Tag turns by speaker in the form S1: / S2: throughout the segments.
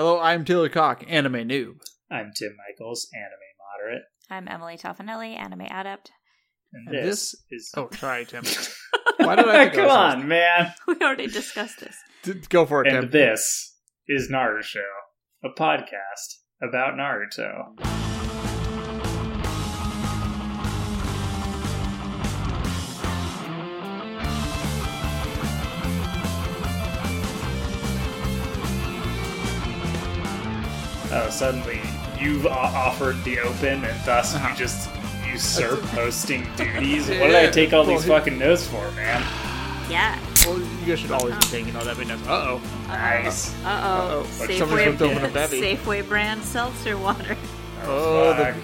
S1: Hello, I'm Taylor Cock, anime noob.
S2: I'm Tim Michaels, anime moderate.
S3: I'm Emily Toffanelli, anime adept.
S2: And,
S1: And
S2: this,
S1: this-
S2: is.
S1: Oh, sorry, Tim. Why did I think I
S2: Come
S1: was
S2: on, man.
S3: We already discussed this.
S1: D- Go for it,
S2: And
S1: Tim.
S2: this is Naruto Show, a podcast about Naruto. Oh, suddenly you've o- offered the open, and thus
S1: Uh-huh.
S2: you just usurp hosting duties. What did I take all these fucking notes for, man?
S3: Yeah.
S1: Well, you guys should always be taking all that big notes. Uh oh.
S2: Nice.
S3: Uh
S1: Uh-oh.
S3: oh.
S1: Like somebody flipped open a
S3: Safeway,
S1: bevy.
S3: Safeway brand seltzer water.
S1: Oh, the,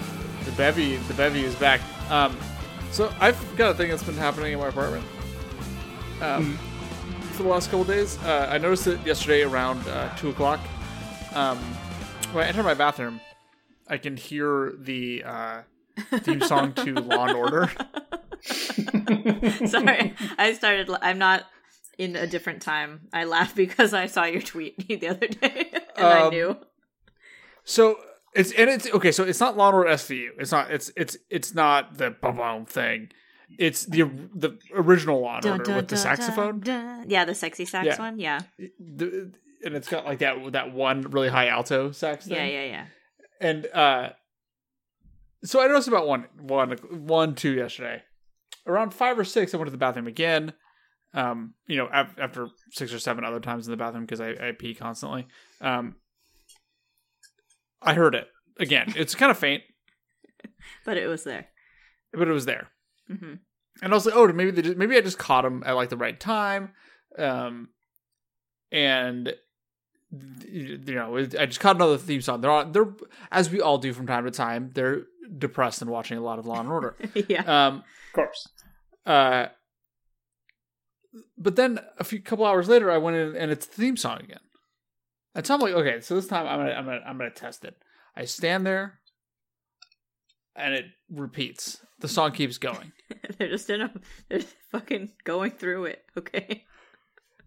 S1: the bevy, the bevy is back. Um, so I've got a thing that's been happening in my apartment. Um, for the last couple days, uh, I noticed it yesterday around uh, two o'clock. Um, when I enter my bathroom, I can hear the uh, theme song to Law and Order.
S3: Sorry, I started. I'm not in a different time. I laughed because I saw your tweet the other day, and I
S1: Um,
S3: knew.
S1: So it's and it's okay. So it's not Law and Order SVU. It's not. It's it's it's not the boom thing. It's the the original Law and
S3: Dun,
S1: Order
S3: dun,
S1: with the saxophone.
S3: dun, dun. Yeah, the sexy sax
S1: Yeah.
S3: one. Yeah.
S1: the, and it's got like that that one really high alto sax thing.
S3: Yeah, yeah, yeah.
S1: And uh so I noticed about one one one two yesterday. Around five or six, I went to the bathroom again. Um, you know, af- after six or seven other times in the bathroom because I, I pee constantly. Um, I heard it again. It's kind of faint,
S3: But it was there.
S1: but it was there.
S3: hmm
S1: and I was like, oh, maybe they just, maybe I just caught them at like the right time, um, and you know, I just caught another theme song. They're on, they're as we all do from time to time. They're depressed and watching a lot of Law and Order.
S3: yeah.
S1: Um,
S2: Of course.
S1: uh, but then a few couple hours later, I went in and it's the theme song again. And so I'm like, okay, so this time I'm gonna I'm gonna I'm gonna test it. I stand there, and it repeats. The song keeps going.
S3: they're just in a. They're fucking going through it. Okay.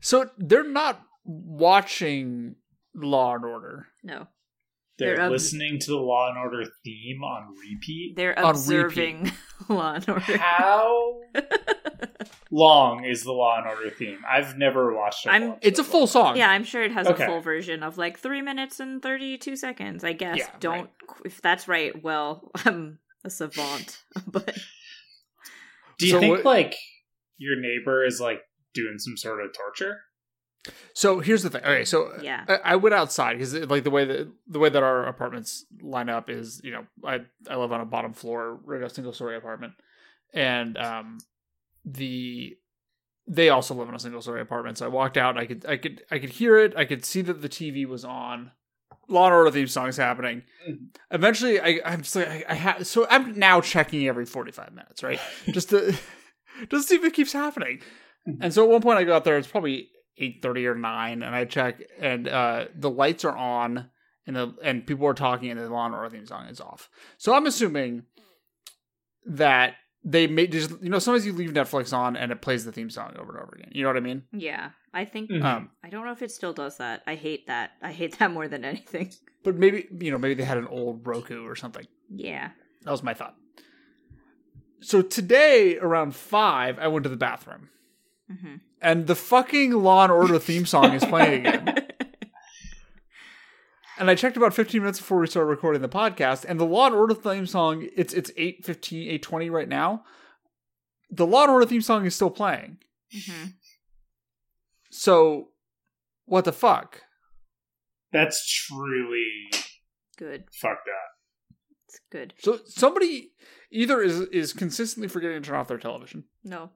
S1: So they're not watching Law and Order.
S3: No,
S2: They're,
S3: They're ob-
S2: listening to the Law and Order theme on repeat.
S3: they're
S1: On
S3: observing Law and Order.
S2: How long is the Law and Order theme? I've never watched it.
S3: I'm-
S1: It's a full song.
S3: Yeah, I'm sure it has
S2: Okay.
S3: a full version of like three minutes and thirty-two seconds. I guess.
S1: Yeah,
S3: Don't if that's right. Well, I'm a savant, but
S2: Do you
S1: So
S2: think
S1: what-
S2: like your neighbor is like doing some sort of torture?
S1: So here's the thing. Okay, so
S3: Yeah.
S1: I, I went outside because like the way that the way that our apartments line up is, you know, I I live on a bottom floor, right, a single story apartment, and um, the they also live in a single story apartment. So I walked out. And I could I could I could hear it. I could see that the TV was on. Law and Order theme songs happening.
S2: Mhm.
S1: Eventually, I I'm just like I, I have so I'm now checking every 45 minutes, right? just to just see if it keeps happening.
S2: Mhm.
S1: And so at one point I go out there, it's probably eight thirty or nine, and I check, and uh, the lights are on, and the and people are talking, and the Law and Order theme song is off. So I'm assuming that they made just you know sometimes you leave Netflix on and it plays the theme song over and over again. You know what I mean?
S3: yeah, I think
S2: Mhm.
S1: Um,
S3: I don't know if it still does that. I hate that. I hate that more than anything.
S1: but maybe you know maybe they had an old Roku or something.
S3: Yeah.
S1: That was my thought. So today around five, I went to the bathroom,
S3: hmm
S1: and the fucking Law and Order theme song is playing again. And I checked about 15 minutes before we started recording the podcast, and the Law and Order theme song, it's it's 8:15, 8:20 right now. The Law and Order theme song is still playing.
S3: hmm
S1: So, what the fuck?
S2: That's truly
S3: Good.
S2: fucked up.
S3: It's good.
S1: So somebody either is is consistently forgetting to turn off their television,
S3: No.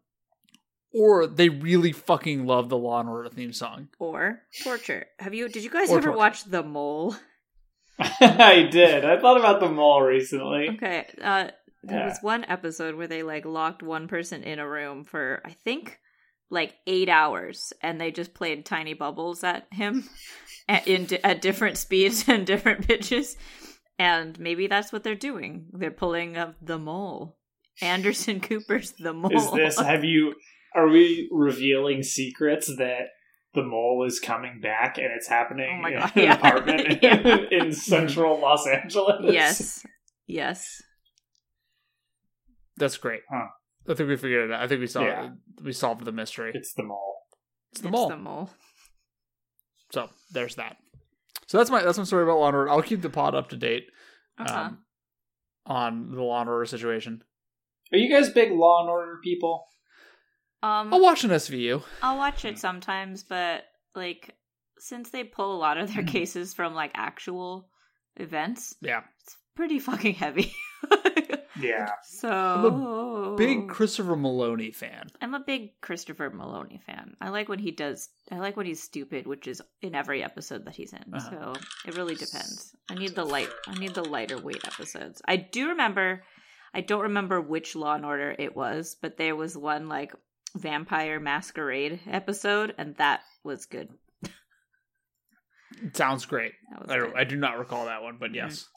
S1: Or they really fucking love the Law and Order theme song.
S3: Or torture. Have you? Did you guys
S1: Or
S3: ever
S1: torture.
S3: watch The Mole?
S2: I did. I thought about the Mole recently.
S3: Okay. Uh, there
S2: Yeah.
S3: was one episode where they like locked one person in a room for I think like eight hours, and they just played tiny bubbles at him at, in at different speeds and different pitches. And maybe that's what they're doing. They're pulling up the mole. Anderson Cooper's the mole.
S2: Is this? Have you? Are we revealing secrets that the mole is coming back and it's happening
S3: Oh
S2: in
S3: God,
S2: an
S3: yeah.
S2: apartment
S3: Yeah.
S2: in, in central Los Angeles.
S3: yes, yes.
S1: That's great.
S2: Huh.
S1: I think we figured it out. I think we solved
S2: Yeah.
S1: we solved the mystery.
S2: It's the mole.
S1: It's the mole.
S3: the mole.
S1: So there's that. So that's my that's my story about Law and Order. I'll keep the pod up to date
S3: Okay.
S1: um, on the Law and Order situation.
S2: Are you guys big Law and Order people?
S3: Um,
S1: I'll watch an SVU.
S3: I'll watch it sometimes, but like since they pull a lot of their cases from like actual events,
S1: Yeah,
S3: it's pretty fucking heavy.
S2: Yeah.
S3: so I'm a
S1: big Christopher Meloni fan.
S3: I'm a big Christopher Meloni fan. I like when he does. I like when he's stupid, which is in every episode that he's in.
S1: Uh-huh.
S3: So it really depends. I need the light. I need the lighter weight episodes. I do remember. I don't remember which Law and Order it was, but there was one like vampire masquerade episode, and that was good.
S1: It sounds great.
S3: That was
S1: I, don't,
S3: good.
S1: I do not recall that one, but
S3: Mhm.
S1: yes.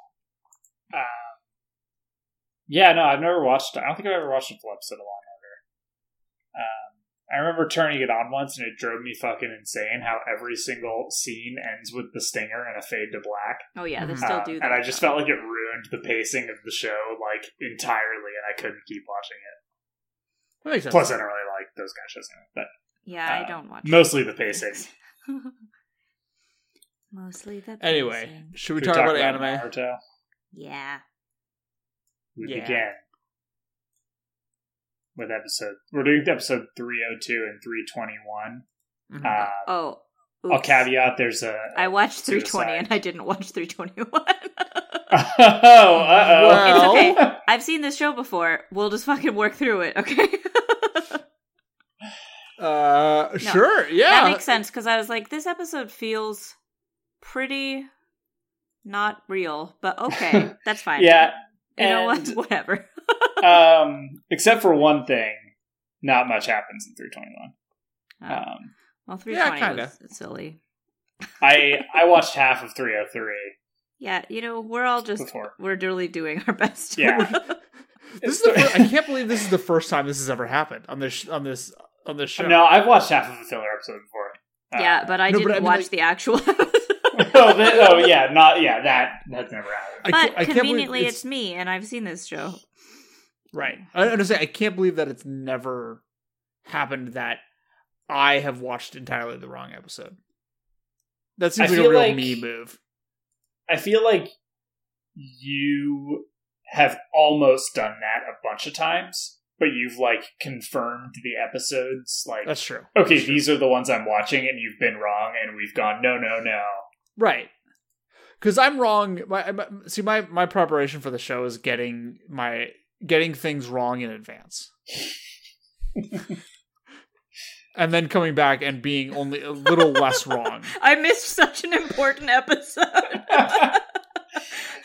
S2: Um, yeah, no, I've never watched. I don't think I've ever watched a full episode of Law and Order. Um, I remember turning it on once, and it drove me fucking insane. How every single scene ends with the stinger and a fade to black.
S3: Oh yeah, they
S1: Mhm.
S3: still
S2: Um,
S3: do that.
S2: and I just felt like it ruined the pacing of the show like entirely, and I couldn't keep watching it.
S1: That makes sense.
S2: Plus, I don't really like those kind of shows, anyway, but
S3: yeah, I
S2: uh,
S3: don't watch.
S2: mostly the pacing.
S3: Mostly the.
S1: anyway, should we
S2: Should
S1: talk, about, anime?
S2: Naruto?
S3: Yeah.
S2: We
S1: Yeah.
S2: begin with episode. We're doing episode three hundred two and three twenty one.
S1: Mhm.
S2: Uh,
S3: Oh.
S2: I'll caveat. There's a.
S3: I watched 320
S2: Suicide.
S3: and I didn't watch 321.
S2: oh, uh oh.
S1: Well-
S3: It's okay. I've seen this show before. We'll just fucking work through it, okay?
S1: Uh, sure. Yeah.
S3: that makes sense because I was like, this episode feels pretty not real, but okay, that's fine.
S2: yeah.
S3: You know what? Whatever.
S2: um, except for one thing, not much happens in 321.
S3: Oh.
S2: Um,
S3: well,
S1: yeah,
S3: 320
S1: kinda.
S3: was silly.
S2: I I watched half of 303
S3: Yeah, you know, we're all just
S2: before.
S3: we're really doing our best.
S2: Yeah.
S1: This is the fir- I can't believe this is the first time this has ever happened on this on this on this show.
S2: No, I've watched half of the filler episode before. Uh,
S3: yeah, but I
S1: No,
S3: didn't
S1: I mean,
S3: watch
S1: like-
S3: the actual episode.
S2: oh, that, oh yeah, not yeah. That that's never happened.
S3: But
S1: can't, I
S3: conveniently, it's... me, and I've seen this show.
S1: right. I understand. I can't believe that it's never happened that I have watched entirely the wrong episode. That seems like a
S2: feel
S1: real
S2: like-
S1: me move.
S2: I feel like you have almost done that a bunch of times, but you've like confirmed the episodes. Like,
S1: That's true.
S2: okay,
S1: That's true.
S2: these are the ones I'm watching, and you've been wrong, and we've gone, no, no, no.
S1: Right. Because I'm wrong. My, my see my my preparation for the show is getting my getting things wrong in advance, and then coming back and being only a little less wrong.
S3: I missed such an important episode.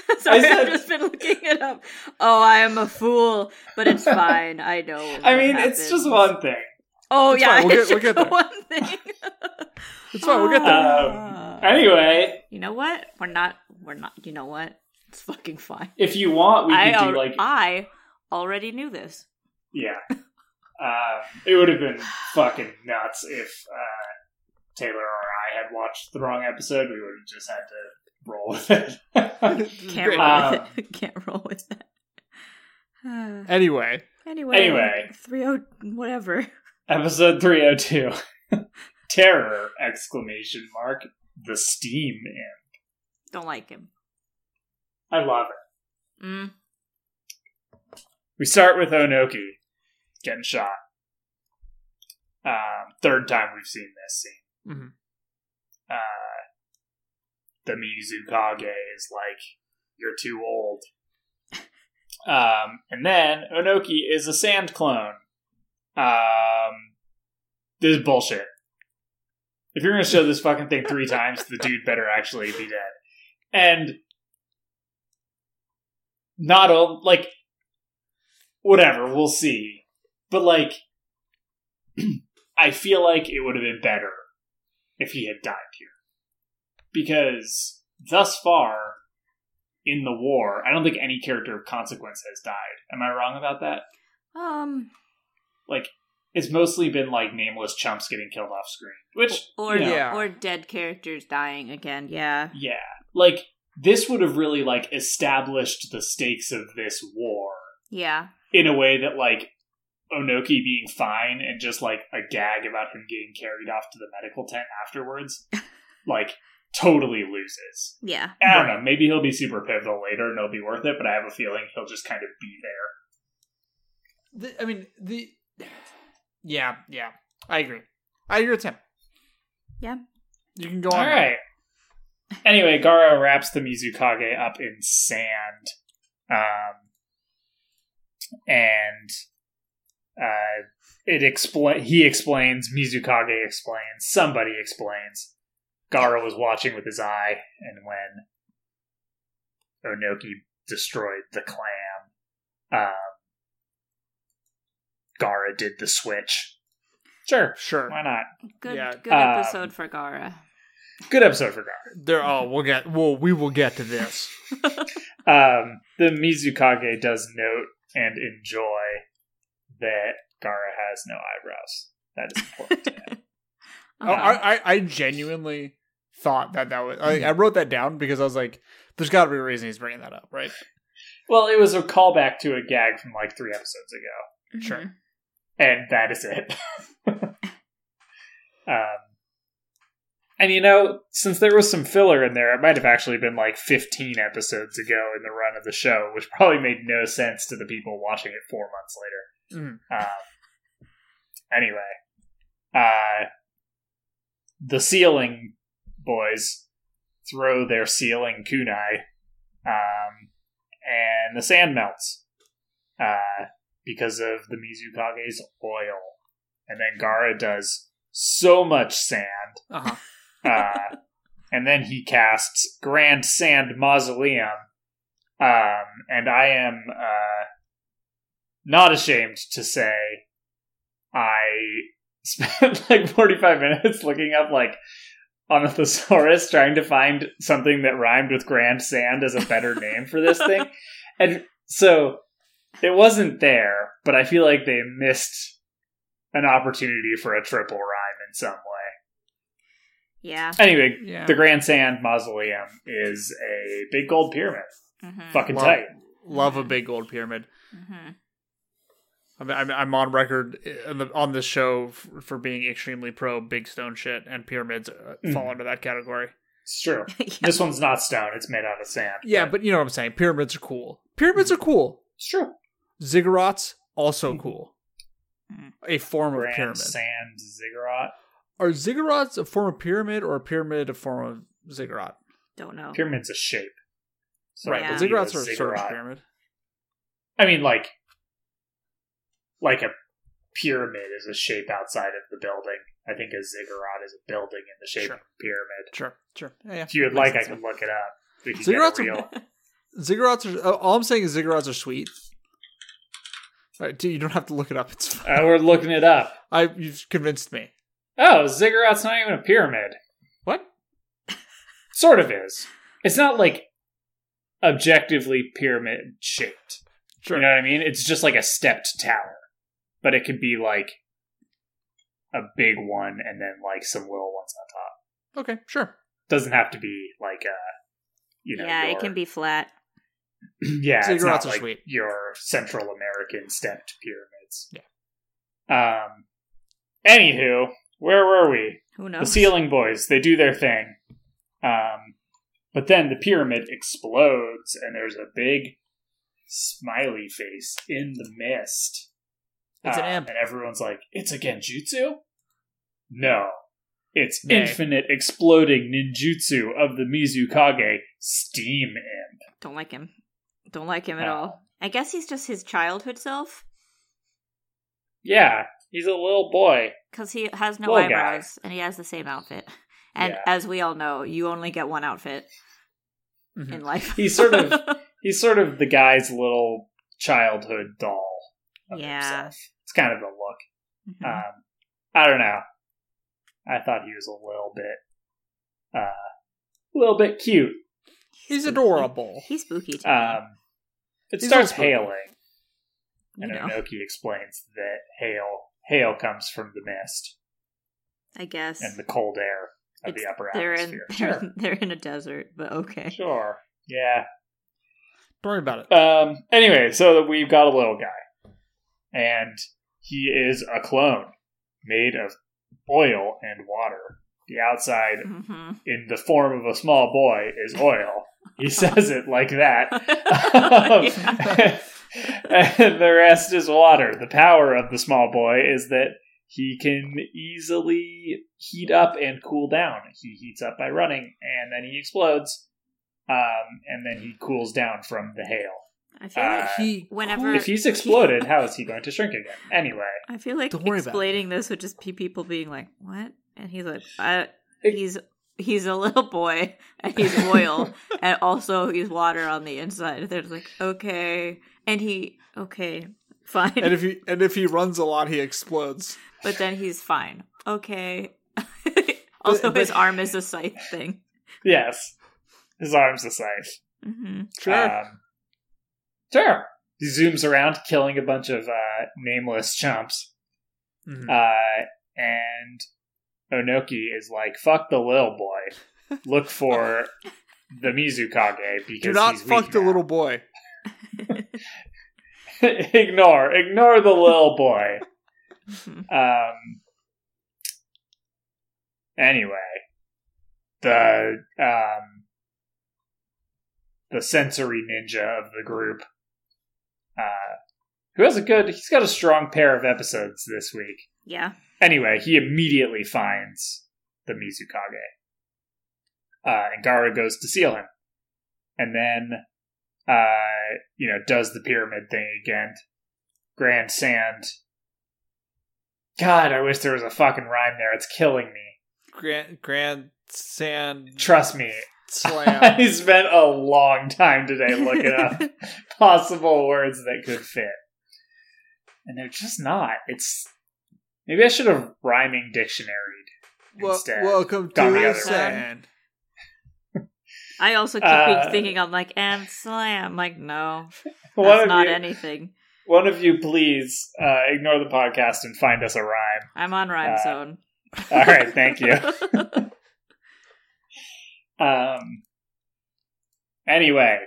S3: Sorry,
S2: I
S3: I've just been looking it up. Oh, I am a fool, but it's fine. I know.
S2: I mean, it's just one thing.
S3: Oh
S1: It's
S3: yeah,
S1: fine, we'll
S3: it's
S1: get- we'll get there.
S3: one thing.
S1: It's fine. We'll get there.
S2: Um, anyway,
S3: you know what? We're not. We're not. You know what? It's fucking fine.
S2: if you want, we
S3: I
S2: could do like
S3: I already knew this.
S2: Yeah. Uh, it would have been fucking nuts if uh, Taylor or I had watched the wrong episode. We would have just had to roll with it.
S3: Can't roll
S2: Um,
S3: with it. Can't roll with that.
S1: Anyway,
S3: anyway,
S2: Anyway.
S3: three oh whatever.
S2: Episode 302. Terror! Exclamation mark. The steam imp.
S3: Don't like him.
S2: I love it.
S3: Mm.
S2: We start with Onoki getting shot. Um, third time we've seen this scene.
S1: Mhm.
S2: Uh, the Mizukage is like, "You're too old." Um, and then Onoki is a sand clone. Um, this is bullshit. If you're gonna show this fucking thing three times, the dude better actually be dead. And not all like whatever, we'll see. But like, I feel like it would have been better if he had died here, because thus far in the war, I don't think any character of consequence has died. Am I wrong about that?
S3: Um.
S2: Like, it's mostly been like nameless chumps getting killed off screen, which
S3: or
S2: you know,
S1: Yeah.
S3: or dead characters dying again. Yeah,
S2: yeah, like this would have really like established the stakes of this war
S3: yeah,
S2: in a way that like Onoki being fine and just like a gag about him getting carried off to the medical tent afterwards, like totally loses.
S3: yeah.
S2: I don't
S1: Right.
S2: know. Maybe he'll be super pivotal later and it'll be worth it, but I have a feeling he'll just kind of be there.
S1: The, I mean the. Yeah, yeah, I agree. I agree with Tim.
S3: Yeah.
S1: You can go
S2: All
S1: on.
S2: right. Anyway, Gaara wraps the Mizukage up in sand, um, and uh, it explain. He explains. Mizukage explains. Somebody explains. Gaara was watching with his eye, and when Onoki destroyed the clam, um, Gaara did the switch. Sure,
S1: Sure.
S2: why not?
S3: Good,
S1: Yeah.
S3: good
S2: Um,
S3: episode for Gaara.
S2: Good episode for Gaara.
S1: There. Oh, we'll get. Well, we will get to this.
S2: Um, the Mizukage does note and enjoy that Gaara has no eyebrows. That is important to him.
S1: Oh, I, I, I genuinely thought that that was. I, I wrote that down because I was like, "There's got to be a reason he's bringing that up, right?"
S2: Well, it was a callback to a gag from like three episodes ago.
S1: Sure.
S2: and that is it. um, and you know, since there was some filler in there, it might have actually been like 15 episodes ago in the run of the show, which probably made no sense to the people watching it four months later.
S1: Mhm.
S2: Um, anyway, uh, the ceiling boys throw their ceiling kunai, um, and the sand melts uh, because of the Mizukage's oil. And then Gaara does so much sand,
S1: Uh-huh.
S2: uh, and then he casts Grand Sand Mausoleum. Um, and I am uh, not ashamed to say I spent like 45 minutes looking up like on a thesaurus trying to find something that rhymed with Grand Sand as a better name for this thing. And so it wasn't there, but I feel like they missed an opportunity for a triple rhyme in some way.
S3: Yeah.
S2: Anyway,
S1: Yeah.
S2: the Grand Sand Mausoleum is a big gold pyramid.
S3: Mm-hmm.
S2: Fucking
S1: Love-
S2: tight.
S1: Love a big gold pyramid.
S3: Mm-hmm.
S1: I mean, I'm, I'm on record in the, on this show f- for being extremely pro big stone shit, and pyramids uh, fall under that category.
S2: It's true.
S3: yeah.
S2: This one's not stone, it's made out of sand.
S1: Yeah, but you know what I'm saying. Pyramids are cool. Pyramids are cool.
S2: It's true.
S1: Ziggurats also
S2: Mhm.
S1: cool.
S3: Mhm.
S1: A form of pyramid.
S2: Sand Ziggurat.
S1: Are ziggurats a form of pyramid or a pyramid a form of ziggurat?
S3: Don't know.
S2: Pyramid's a shape. So
S1: right,
S2: I
S1: but
S3: Yeah.
S2: believe
S1: ziggurats
S2: a
S1: are sort of a pyramid.
S2: I mean, like, like a pyramid is a shape outside of the building. I think a ziggurat is a building in the shape
S1: Sure.
S2: of a pyramid.
S1: Sure, sure. Yeah, yeah.
S2: If you would
S1: Makes
S2: like, I can look it up. We can
S1: Ziggurats are-
S2: real.
S1: Ziggurats are. uh, All I'm saying is ziggurats are sweet. All right, dude, you don't have to look it up. It's fine.
S2: Uh, we're looking it up.
S1: I you've convinced me.
S2: Oh, ziggurat's not even a pyramid.
S1: What?
S2: Sort of is. It's not like objectively pyramid shaped.
S1: Sure.
S2: You know what I mean? It's just like a stepped tower, but it could be like a big one and then like some little ones on top.
S1: Okay, sure.
S2: Doesn't have to be like a, you know,
S3: yeah,
S2: your-
S3: it can be flat.
S2: yeah, it's
S1: Ziggurats
S2: not
S1: are
S2: like
S1: sweet.
S2: your Central American stepped pyramids.
S1: Yeah.
S2: Um. Anywho, where were we?
S3: Who knows?
S2: the ceiling boys they do their thing um but then the pyramid explodes and there's a big smiley face in the mist
S1: It's an
S2: Um,
S1: imp.
S2: and everyone's like it's a genjutsu no it's
S1: Nay.
S2: infinite exploding ninjutsu of the mizukage steam imp
S3: Don't like him. Don't like him at
S2: No.
S3: all. I guess he's just his childhood self
S2: yeah he's a little boy
S3: because he has no
S2: Little guy.
S3: eyebrows and he has the same outfit. And
S2: Yeah.
S3: as we all know, you only get one outfit
S1: Mhm.
S3: in life.
S2: He's sort of- he's sort of the guy's little childhood doll of
S3: Yeah.
S2: himself it's kind of the look
S3: Mhm.
S2: Um, I don't know. I thought he was a little bit, uh, a little bit cute.
S1: He's adorable.
S3: He's spooky Too.
S2: Um, it
S1: He's
S2: starts
S1: a little
S2: hailing,
S3: you
S2: and
S3: know.
S2: Onoki explains that hail hail comes from the mist
S3: I guess
S2: and the cold air of
S3: It's-
S2: the upper
S3: they're in
S2: atmosphere.
S3: they're,
S2: Sure.
S3: they're in a desert, but okay.
S2: Sure. Yeah.
S1: Don't worry about it.
S2: Um. Anyway, so we've got a little guy, and he is a clone made of oil and water. The outside,
S3: hmm
S2: in the form of a small boy, is oil. He says it like that. And the rest is water. The power of the small boy is that he can easily heat up and cool down. He heats up by running, and then he explodes, um, and then he cools down from the hail.
S3: I feel like
S2: Uh,
S1: he
S3: whenever-
S2: If he's exploded, how is he going to shrink again? Anyway,
S3: I feel like
S1: Don't worry about
S3: explaining this would just be people being like, "What?" And he's like, I,
S2: It-
S3: "He's he's a little boy, and he's oil, and also he's water on the inside." They're just like, "Okay," and he, "Okay, fine,"
S1: and if he and if he runs a lot, he explodes.
S3: but then he's fine. Okay. also,
S1: but-
S3: his arm is a scythe thing.
S2: yes, his arm's the scythe.
S3: hmm
S1: Sure.
S2: Um, sure. He zooms around, killing a bunch of uh, nameless chumps.
S1: Mhm.
S2: Uh, and Onoki is like, "Fuck the little boy. Look for the Mizukage because
S1: Do not fuck the
S2: now."
S1: little boy.
S2: ignore, ignore the little boy." Um. Anyway, the um the sensory ninja of the group, uh, who has a good, he's got a strong pair of episodes this week.
S3: Yeah.
S2: Anyway, he immediately finds the Mizukage. Uh, and Gaara goes to seal him. And then, uh, you know, does the pyramid thing again. Grand Sand. God, I wish there was a fucking rhyme there. It's killing me.
S1: Grand Grand Sand
S2: Trust me.
S1: Slam.
S2: I spent a long time today looking up possible words that could fit. And they're just not. It's maybe I should have rhyming dictionaried
S1: well,
S2: instead.
S1: welcome
S2: Gone the
S1: to
S2: other
S1: Sand.
S3: I also keep
S2: Uh,
S3: thinking, I'm like, and slam. Like, no,
S2: one
S3: that's not
S2: you,
S3: anything.
S2: one of you, please uh, ignore the podcast and find us a rhyme.
S3: I'm on Rhyme
S2: Uh,
S3: Zone.
S2: All right, thank you. Um. Anyway,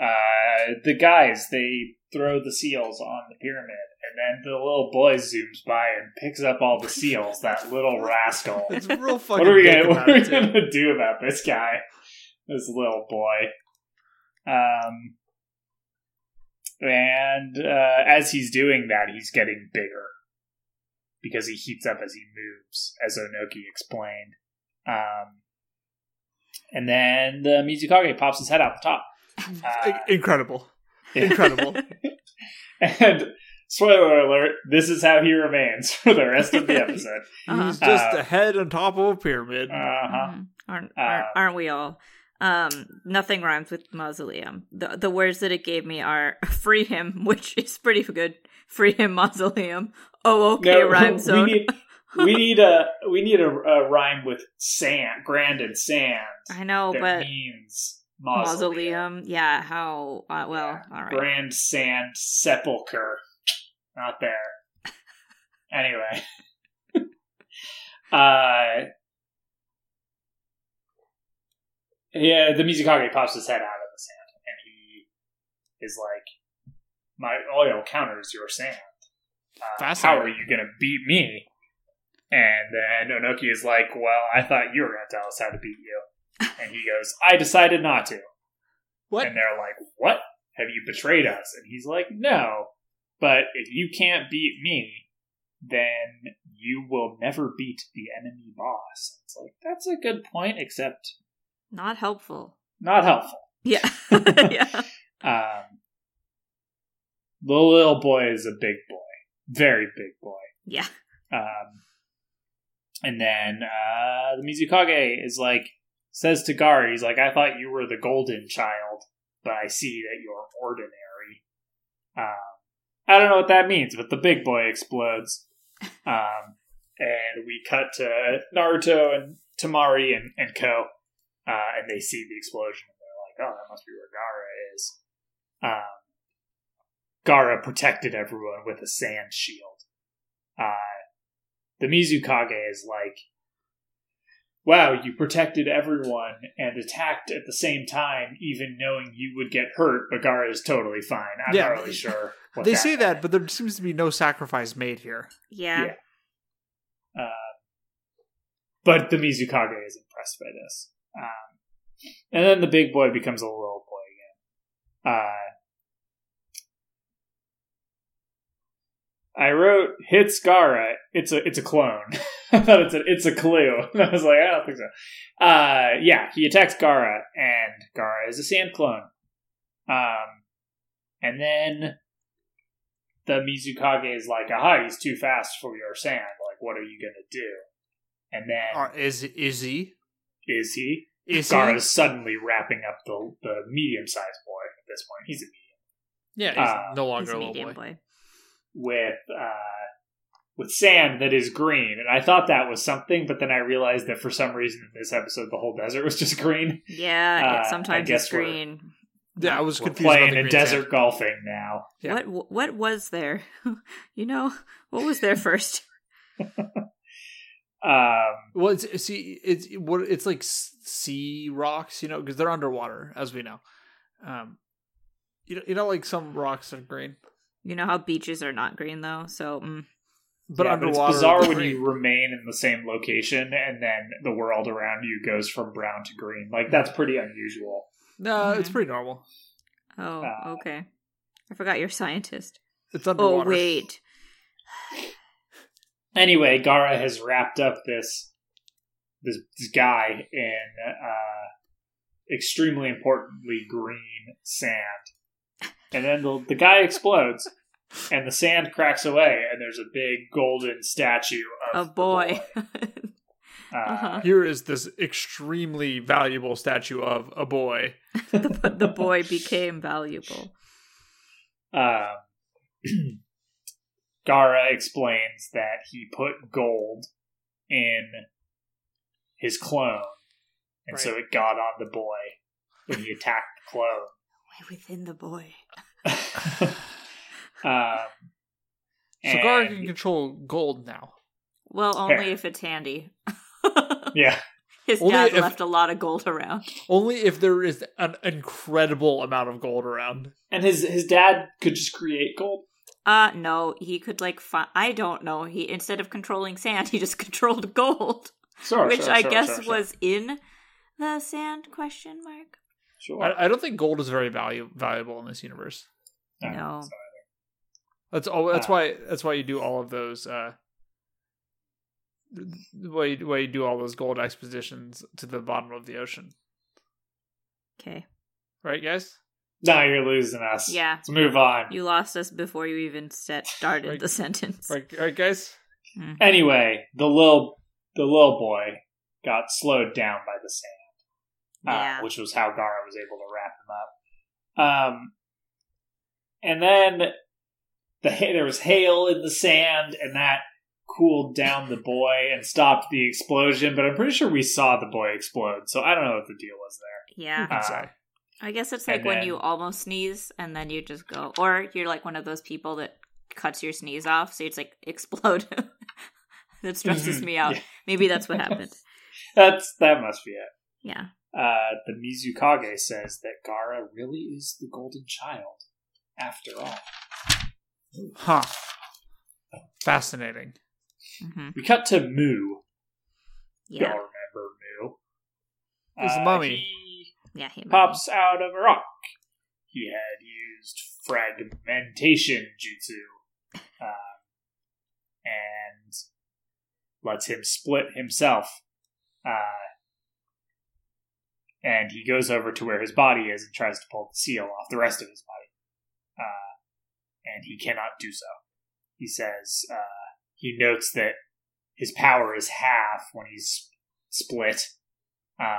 S2: uh, the guys they throw the seals on the pyramid, and then the little boy zooms by and picks up all the seals. that little rascal.
S1: It's real fucking.
S2: What are we gonna What are we gonna do about this guy? This little boy. Um. And uh, as he's doing that, he's getting bigger because he heats up as he moves, as Onoki explained. Um, and then the Mizukage pops his head out the top. Uh,
S1: Incredible. Incredible.
S2: and spoiler alert, this is how he remains for the rest of the episode.
S3: Uh-huh.
S1: He's just
S2: Uh,
S1: a head on top of a pyramid.
S2: Uh huh.
S3: Mhm. Aren't,
S2: Uh,
S3: aren't aren't we all? Um, nothing rhymes with mausoleum. The the words that it gave me are free him, which is pretty good. Free him mausoleum. Oh, okay, rhyme zone.
S2: We need, we need a we need a, a rhyme with sand, grand and sand.
S3: I know,
S2: that
S3: but
S2: means mausoleum.
S3: mausoleum. Yeah, how? Uh, well, all right.
S2: Grand sand sepulcher. Not there. anyway. uh Yeah, the Mizukage pops his head out of the sand and he is like My oil counters your sand. Uh, how are you gonna beat me? And then Onoki is like, Well, I thought you were gonna tell us how to beat you. And he goes, I decided not to.
S1: What?
S2: And they're like, What? Have you betrayed us? And he's like, No. But if you can't beat me, then you will never beat the enemy boss. It's like, that's a good point, except
S3: Not helpful.
S2: not helpful.
S3: Yeah. yeah.
S2: Um, the little boy is a big boy. Very big boy.
S3: Yeah.
S2: Um, and then uh, the Mizukage is like, says to Gar, he's like, I thought you were the golden child, but I see that you're ordinary. Um, I don't know what that means, but the big boy explodes. Um, and we cut to Naruto and Temari and, and Ko, uh, and they see the explosion, and they're like, oh, that must be where Gaara is. Um, Gaara protected everyone with a sand shield. uh, the Mizukage is like, wow, you protected everyone and attacked at the same time, even knowing you would get hurt, but Gaara is totally fine. I'm
S1: Yeah,
S2: not really sure. What
S1: they
S2: that
S1: say
S2: meant.
S1: that, but there seems to be no sacrifice made here.
S3: Yeah.
S2: Yeah. Uh, but the Mizukage is impressed by this. Um, and then the big boy becomes a little boy again. Uh, I wrote hits Gaara. It's a it's a clone. I thought it's a it's a clue. I was like, I don't think so. Uh, yeah, he attacks Gaara, and Gaara is a sand clone. Um, and then the Mizukage is like, aha, he's too fast for your sand. Like, what are you gonna do? And then
S1: Uh, is is he?
S2: is he?
S1: Is
S2: Gaara
S1: he?
S2: is suddenly wrapping up the the medium sized boy at this point. He's a medium
S1: Yeah, he's
S2: uh,
S1: no
S3: He's
S1: longer
S3: a
S1: a little
S3: medium
S1: boy.
S3: boy.
S2: With uh with sand that is green. And I thought that was something, but then I realized that for some reason in this episode the whole desert was just green.
S3: Yeah,
S2: Uh,
S3: it, sometimes it's green.
S1: Yeah, I was
S2: We're
S1: confused. about
S2: playing
S1: the
S2: in desert
S1: sand.
S2: golfing now.
S1: Yeah.
S3: What what was there? you know, what was there first?
S2: Um
S1: Well, it's see, it's what it's like sea rocks, you know, because they're underwater, as we know. Um, you know, you know, like some rocks are green,
S3: You know how beaches are not green though, so mm,
S1: but
S2: yeah,
S1: underwater.
S2: it's bizarre when you remain in the same location and then the world around you goes from brown to green. Like that's pretty unusual.
S1: No, it's
S3: Mhm.
S1: pretty normal.
S3: oh,
S2: Uh,
S3: okay. I forgot you're a scientist.
S1: It's underwater.
S3: Oh wait,
S2: Anyway, Gaara has wrapped up this this, this guy in uh, extremely importantly green sand, and then the the guy explodes, and the sand cracks away, and there's a big golden statue
S3: a
S2: of the
S3: boy.
S2: Uh,
S3: Uh-huh.
S1: Here is this extremely valuable statue of a boy.
S3: the, the boy became valuable.
S2: Um, Gaara explains that he put gold in his clone, and so it got on the boy when he attacked the clone.
S3: Within the boy.
S2: um,
S1: So
S2: Gaara
S1: can control gold now.
S3: Well, only
S2: Fair.
S3: if it's handy.
S2: yeah,
S3: His
S1: Only
S3: dad
S1: if-
S3: left a lot of gold around.
S1: Only if there is an incredible amount of gold around.
S2: and his his dad could just create gold.
S3: Uh no, he could like fi- I don't know. He instead of controlling sand, he just controlled gold,
S2: Sure,
S3: which
S2: sure,
S3: I
S2: sure,
S3: guess
S2: sure, sure.
S3: was in the sand question mark.
S2: Sure.
S1: I, I don't think gold is very valu- valuable in this universe.
S2: I don't
S3: No.
S1: That's all. That's
S2: Uh,
S1: why. That's why you do all of those. Uh, the way the way you do all those gold expositions to the bottom of the ocean,
S3: Okay.
S1: right, guys?
S2: No, you're losing us.
S3: Yeah.
S2: Let's move on.
S3: You lost us before you even set, started
S1: Right.
S3: the sentence.
S1: Right, right, guys.
S2: Anyway, the little the little boy got slowed down by the sand, uh, which was how Gaara was able to wrap him up. Um, and then the there was hail in the sand, and that cooled down the boy and stopped the explosion. But I'm pretty sure we saw the boy explode, so I don't know what the deal was there.
S3: Yeah.
S2: Uh.
S3: I guess it's like when
S2: then-
S3: you almost sneeze and then you just go, or you're like one of those people that cuts your sneeze off, so it's like explode. that stresses
S2: Mhm.
S3: me out.
S2: Yeah.
S3: Maybe that's what happened.
S2: That's that must be it.
S3: Yeah.
S2: Uh, the Mizukage says that Gaara really is the golden child, after all.
S1: Huh. Fascinating.
S3: hmm
S2: We cut to Mu.
S3: Yeah.
S2: Y'all remember Mu?
S1: He's the mummy.
S2: He
S3: Yeah. He
S2: pops out of a rock. He had used fragmentation jutsu, um, and lets him split himself. Uh, and he goes over to where his body is and tries to pull the seal off the rest of his body. Uh, and he cannot do so. He says uh, he notes that his power is half when he's split. Um,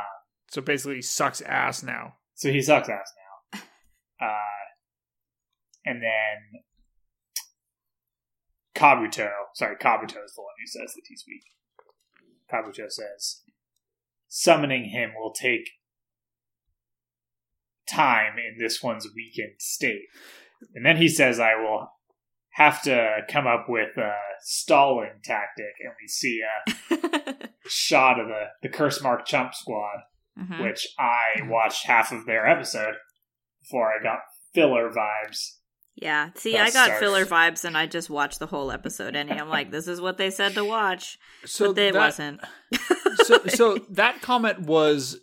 S1: So basically, he sucks ass now.
S2: so he sucks ass now. Uh, and then Kabuto, sorry, Kabuto is the one who says that he's weak. Kabuto says, summoning him will take time in this one's weakened state. And then he says, I will have to come up with a stalling tactic, and we see a shot of the the curse mark chump squad,
S3: Mhm.
S2: which I watched half of their episode before I got filler vibes.
S3: Yeah. See,
S2: That
S3: I got
S2: starts-
S3: filler vibes and I just watched the whole episode and I'm like, this is what they said to watch.
S1: So
S3: but it wasn't.
S1: so so that comment was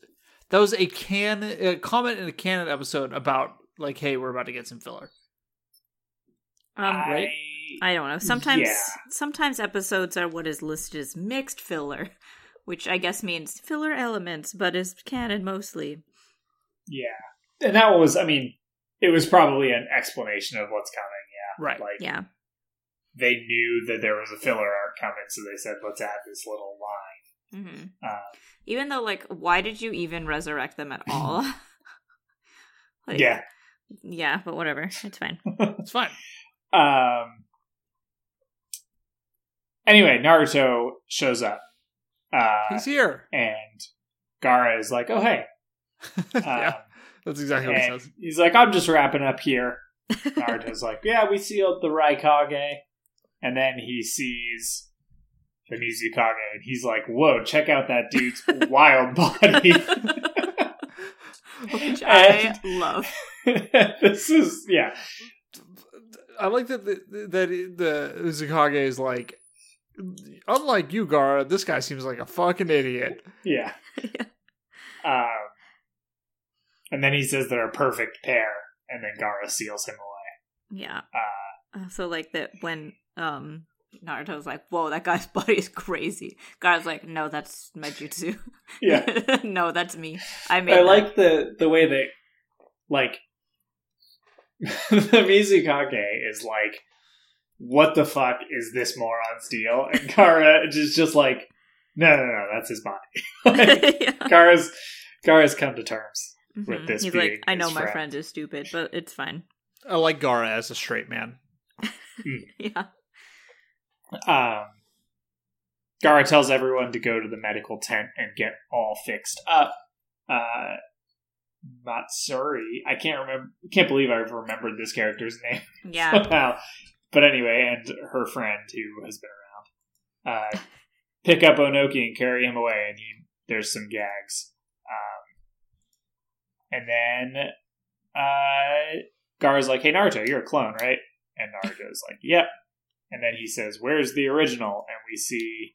S1: that was a can a comment in a canon episode about like hey we're about to get some filler
S3: um,
S1: right?
S3: I don't know. Sometimes
S2: Yeah.
S3: sometimes episodes are what is listed as mixed filler, which I guess means filler elements, but is canon mostly.
S2: Yeah, and that was, I mean, it was probably an explanation of what's coming. Yeah,
S1: right
S2: like
S3: Yeah.
S2: they knew that there was a filler arc coming, so they said, "Let's add this little line."
S3: hmm
S2: Um,
S3: Even though, like, why did you even resurrect them at all? like,
S2: yeah,
S3: Yeah, but whatever. It's fine.
S1: it's fine
S2: Um. Anyway, Naruto shows up, uh,
S1: he's here
S2: and Gaara is like, "Oh hey," um,
S1: yeah that's exactly what he says
S2: he's like, "I'm just wrapping up here." Naruto's like, "Yeah, we sealed the Raikage," and then he sees the Mizukage, and he's like, "Whoa, check out that dude's wild body."
S3: Which I
S2: And-
S3: love.
S2: this is yeah,
S1: I like that the, that the Mizukage is like unlike you Gaara this guy seems like a fucking idiot
S2: yeah. Um, and then he says they're a perfect pair, and then Gaara seals him away.
S3: Yeah.
S2: Uh,
S3: Uh, So like that when um Naruto's like, "Whoa, that guy's body is crazy." Guy's like, "No, that's my jutsu.
S2: yeah,
S3: no, that's me. I made
S2: I
S3: that."
S2: like the the way that like the Mizukage is like, what the fuck is this moron's deal? And Gaara is just like, no, no, no, that's his body. like,
S3: yeah.
S2: Gaara's Gaara's come to terms. with
S3: Mhm.
S2: this
S3: He's
S2: being
S3: like, "I know
S2: his
S3: my
S2: friend."
S3: friend is stupid, but it's fine."
S1: I like Gaara as a straight man
S3: Yeah.
S2: Um, Gaara tells everyone to go to the medical tent and get all fixed up. Uh, Matsuri, I can't remember, can't believe I've remembered this character's name
S3: Yeah.
S2: somehow. But anyway, and her friend who has been around, uh, pick up Onoki and carry him away, and he, there's some gags. Um, and then uh, Gaara's like, "Hey Naruto, you're a clone, right?" And Naruto's like, "Yep." And then he says, "Where's the original?" And we see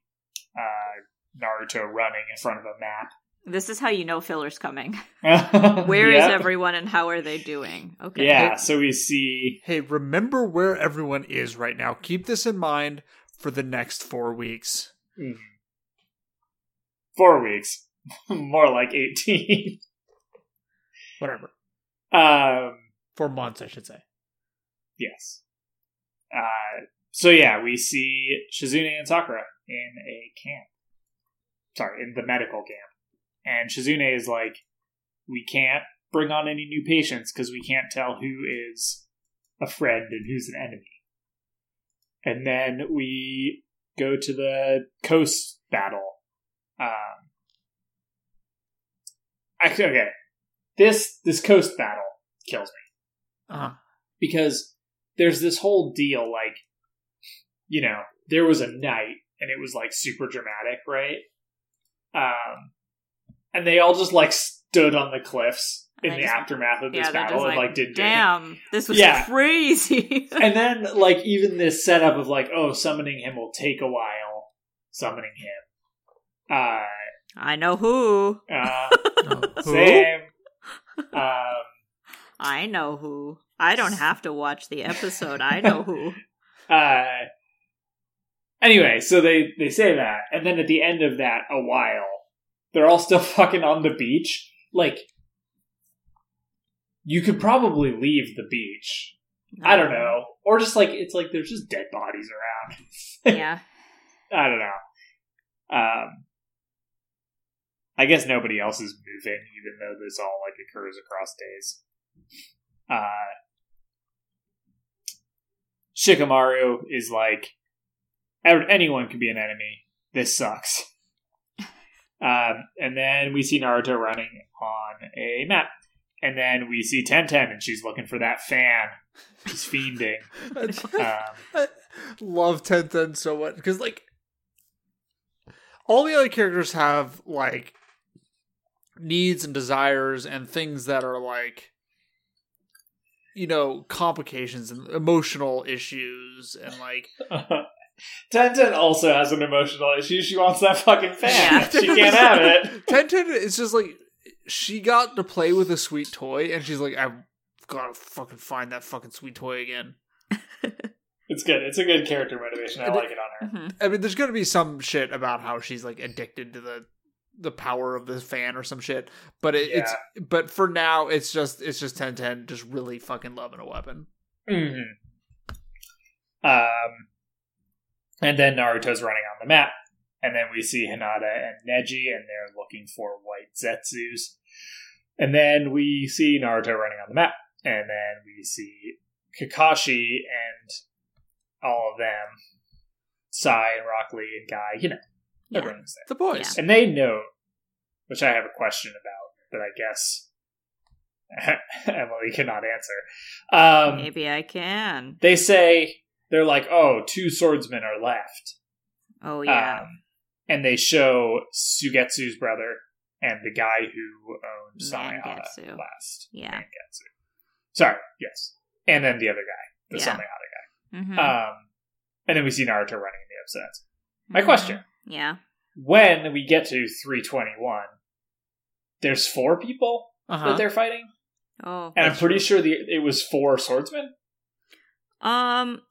S2: uh, Naruto running in front of a map.
S3: This is how you know filler's coming. Where is
S2: Yep.
S3: everyone and how are they doing? Okay.
S2: Yeah, so we see
S1: hey remember where everyone is right now keep this in mind for the next four weeks
S2: mm, four weeks, more like eighteen.
S1: whatever
S2: Um,
S1: four months I should say
S2: yes. Uh, so yeah, we see Shizune and Sakura in a camp. Sorry, in the medical camp. And Shizune is like, we can't bring on any new patients because we can't tell who is a friend and who's an enemy. And then we go to the coast battle. Um, actually, okay, this this coast battle kills me
S1: uh-huh.
S2: because there's this whole deal like you know there was a night and it was like super dramatic right um and they all just like stood on the cliffs in the
S3: just-
S2: aftermath of this
S3: Yeah,
S2: battle
S3: just
S2: and
S3: like,
S2: like did
S3: damn, this was
S2: Yeah.
S3: crazy.
S2: and then like even this setup of like oh summoning him will take a while summoning him uh
S3: I know who.
S2: uh
S1: who?
S2: same um
S3: I know who. I don't have to watch the episode. I know who.
S2: Uh, anyway, so they they say that, and then at the end of that, a while, they're all still fucking on the beach. Like, you could probably leave the beach. I don't know, or just like it's like there's just dead bodies around.
S3: yeah.
S2: I don't know. Um, I guess nobody else is moving, even though this all like occurs across days. Uh, Shikamaru is like, "Ev- anyone can be an enemy. This sucks. Um, and then we see Naruto running on a map. And then we see Tenten, and she's looking for that fan She's fiending.
S1: I
S2: Um,
S1: love Tenten so much because like all the other characters have like needs and desires and things that are like you know complications and emotional issues and like
S2: Tenten also has an emotional issue. She wants that fucking fan.
S3: Yeah.
S2: She can't have it.
S1: Tenten is just like she got to play with a sweet toy and she's like I've gotta fucking find that fucking sweet toy again.
S2: It's good. It's a good character motivation. I like it on her.
S3: Mhm.
S1: I mean, there's gonna be some shit about how she's like addicted to the the power of the fan or some shit. But it, it's but for now, it's just it's just Tenten just really fucking loving a weapon.
S2: hmm Um, and then Naruto's running on the map, and then we see Hinata and Neji, and they're looking for white Zetsus. And then we see Naruto running on the map, and then we see Kakashi and all of them, Sai and Rock Lee and Guy, you know,
S3: Yeah.
S2: everyone's there.
S1: The boys.
S2: And they know, which I have a question about, but I guess Emily cannot answer. Um,
S3: Maybe I can.
S2: they say they're like, oh, two swordsmen are left,"
S3: Oh yeah.
S2: um, and they show Suigetsu's brother and the guy who owned
S3: Samehada
S2: last.
S3: Yeah.
S2: Mangetsu. Sorry, yes, and then the other guy, the
S3: Yeah.
S2: Samehada
S3: Mhm.
S2: guy. Um, and then we see Naruto running in the episodes. My question:
S3: Mm-hmm. Yeah.
S2: When we get to three twenty one, there's four people
S1: Uh-huh.
S2: that they're fighting,
S3: Oh.
S2: and I'm pretty sure the it was four swordsmen.
S3: Um.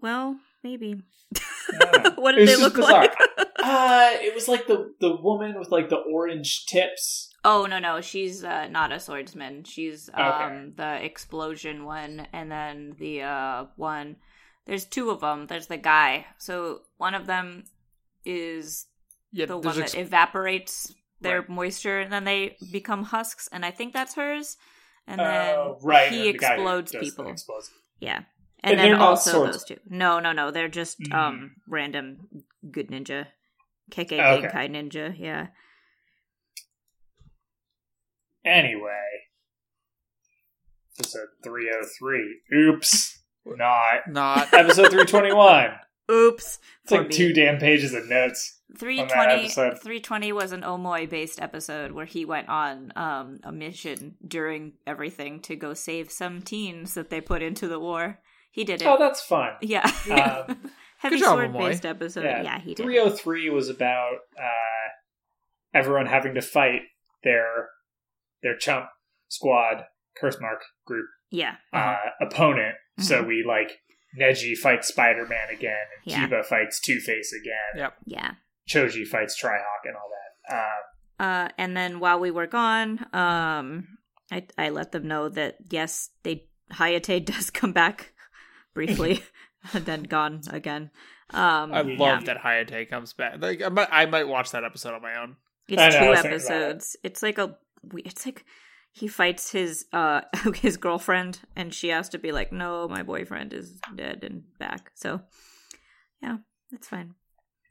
S3: Well, maybe.
S2: I don't know.
S3: what did
S2: was
S3: they look
S2: bizarre.
S3: like?
S2: Uh, it was like the the woman with like the orange tips.
S3: oh no no, she's uh, not a swordsman. She's um
S2: Okay.
S3: the explosion one, and then the uh one. There's two of them. There's the guy. So one of them is
S1: yeah,
S3: the one
S1: ex-
S3: that evaporates their
S2: Right.
S3: moisture, and then they become husks. and I think that's hers. And then
S2: Oh, right.
S3: he
S2: and the guy who
S3: explodes
S2: the
S3: people.
S2: explodes.
S3: Yeah.
S2: And
S3: And, then also
S2: swords.
S3: those two. No, no, no. They're just
S2: Mhm.
S3: um random good ninja. KK
S2: Okay.
S3: Genkai ninja, yeah.
S2: Anyway, episode three oh three. Oops, not
S1: not
S2: episode three twenty one.
S3: Oops.
S2: It's like two damn pages of notes.
S3: 320, 320 was an Omoi based episode where he went on um, a mission during everything to go save some teens that they put into the war. He did it.
S2: Oh, that's fun.
S3: yeah.
S2: Um,
S3: Heavy
S1: Good job,
S3: sword based episode.
S2: Yeah,
S3: Yeah, he did.
S2: Three oh three was about uh, everyone having to fight their their chump squad curse mark group
S3: Yeah.
S2: uh, opponent. So
S3: Mhm.
S2: we like Neji fights Spider Man again, and
S3: Yeah.
S2: Kiba fights Two Face again,
S1: Yep.
S3: Yeah.
S2: Choji fights Trihawk and all that. Um,
S3: Uh, and then while we were gone, um, I I let them know that yes, they Hayate does come back briefly, and then gone again. Um,
S1: I
S2: Yeah.
S1: love that Hayate comes back. Like I might, I might watch that episode on my own.
S3: It's
S2: know,
S3: two
S2: was it.
S3: episodes. It's like a. It's like he fights his uh his girlfriend, and she has to be like, "No, my boyfriend is dead and back." So, yeah, that's fine.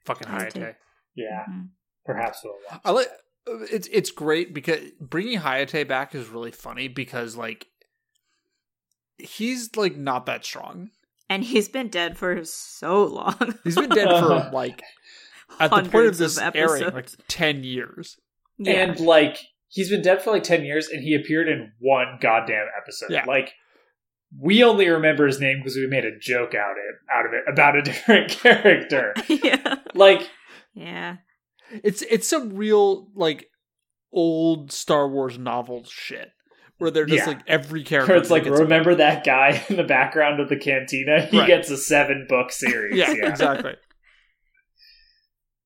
S1: Fucking
S3: Hayate.
S1: Hayate.
S2: yeah,
S3: Mhm.
S2: perhaps we'll watch.
S1: I like it's it's great because bringing Hayate back is really funny because like he's like not that strong.
S3: And he's been dead for so long.
S1: He's been dead for like at the point of
S3: Hundreds
S1: this airing like ten years.
S3: yeah.
S2: And like he's been dead for like ten years, and he appeared in one goddamn episode.
S1: Yeah.
S2: Like we only remember his name because we made a joke out it out of it about a different character.
S3: yeah.
S2: like
S3: Yeah.
S1: It's it's some real like old Star Wars novel shit where they're just
S2: Yeah.
S1: like every character.
S2: where it's like
S1: gets-
S2: remember that guy in the background of the cantina? He
S1: Right.
S2: gets a seven book series.
S1: yeah,
S2: yeah.
S1: exactly.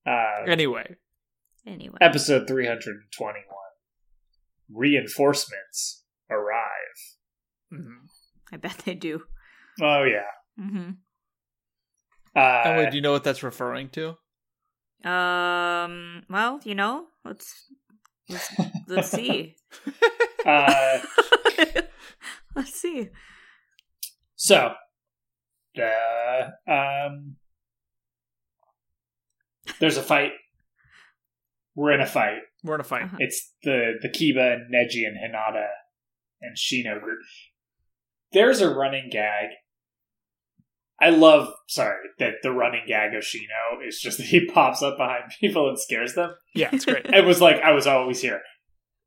S2: Uh,
S1: Anyway,
S3: Anyway.
S2: episode three hundred and twenty one. Reinforcements arrive.
S1: Mhm.
S3: I bet they do.
S2: Oh yeah.
S3: hmm
S2: Uh,
S1: Emily, do you know what that's referring to?
S3: Um. Well, you know, let's let's let's see.
S2: uh,
S3: let's see.
S2: So, uh, um, there's a fight. We're in a fight.
S1: We're in a fight.
S3: Uh-huh.
S2: It's the the Kiba and Neji and Hinata and Shino group. there's a running gag. I love, sorry, that the running gag of Shino is just that he pops up behind people and scares them.
S1: Yeah, it's great.
S2: It was like, I was always here.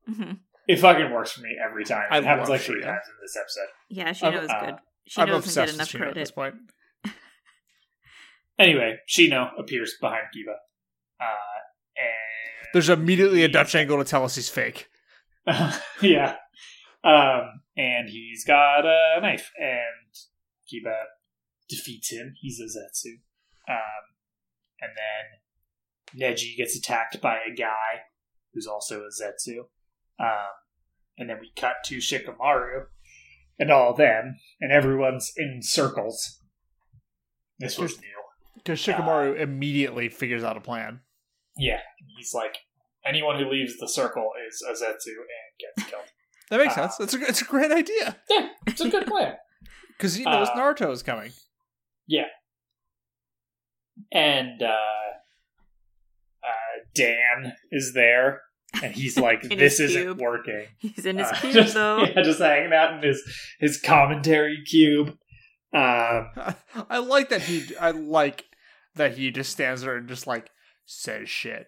S3: Mhm.
S2: It fucking works for me every time.
S1: I
S2: it happens like three
S1: Shino.
S2: times in this episode.
S3: Yeah, she
S1: I'm-
S3: knows
S2: uh,
S3: good. She
S1: I'm
S3: doesn't get enough
S1: with Shino at this point.
S2: Anyway, Shino appears behind Kiba. Uh, and
S1: There's immediately a Dutch angle to tell us he's fake.
S2: yeah. Um, and he's got a knife, and Kiba defeats him. He's a Zetsu. Um, and then Neji gets attacked by a guy who's also a Zetsu. Um, and then we cut to Shikamaru and all of them, and everyone's in circles. This was new.
S1: Because Shikamaru immediately figures out a plan.
S2: Yeah, he's like, anyone who leaves the circle is a Zetsu and gets killed.
S1: That makes
S2: Uh,
S1: sense. That's a, it's a great idea.
S2: yeah, it's a good plan.
S1: Because he knows
S2: Uh,
S1: Naruto is coming. Yeah.
S2: And uh, uh, Dan is there, and he's like, "This isn't
S3: cube.
S2: working."
S3: He's in his
S2: Uh,
S3: cube
S2: just,
S3: though.
S2: yeah, just hanging out in his his commentary cube. Um,
S1: I like that he. I like that he just stands there and just like says shit.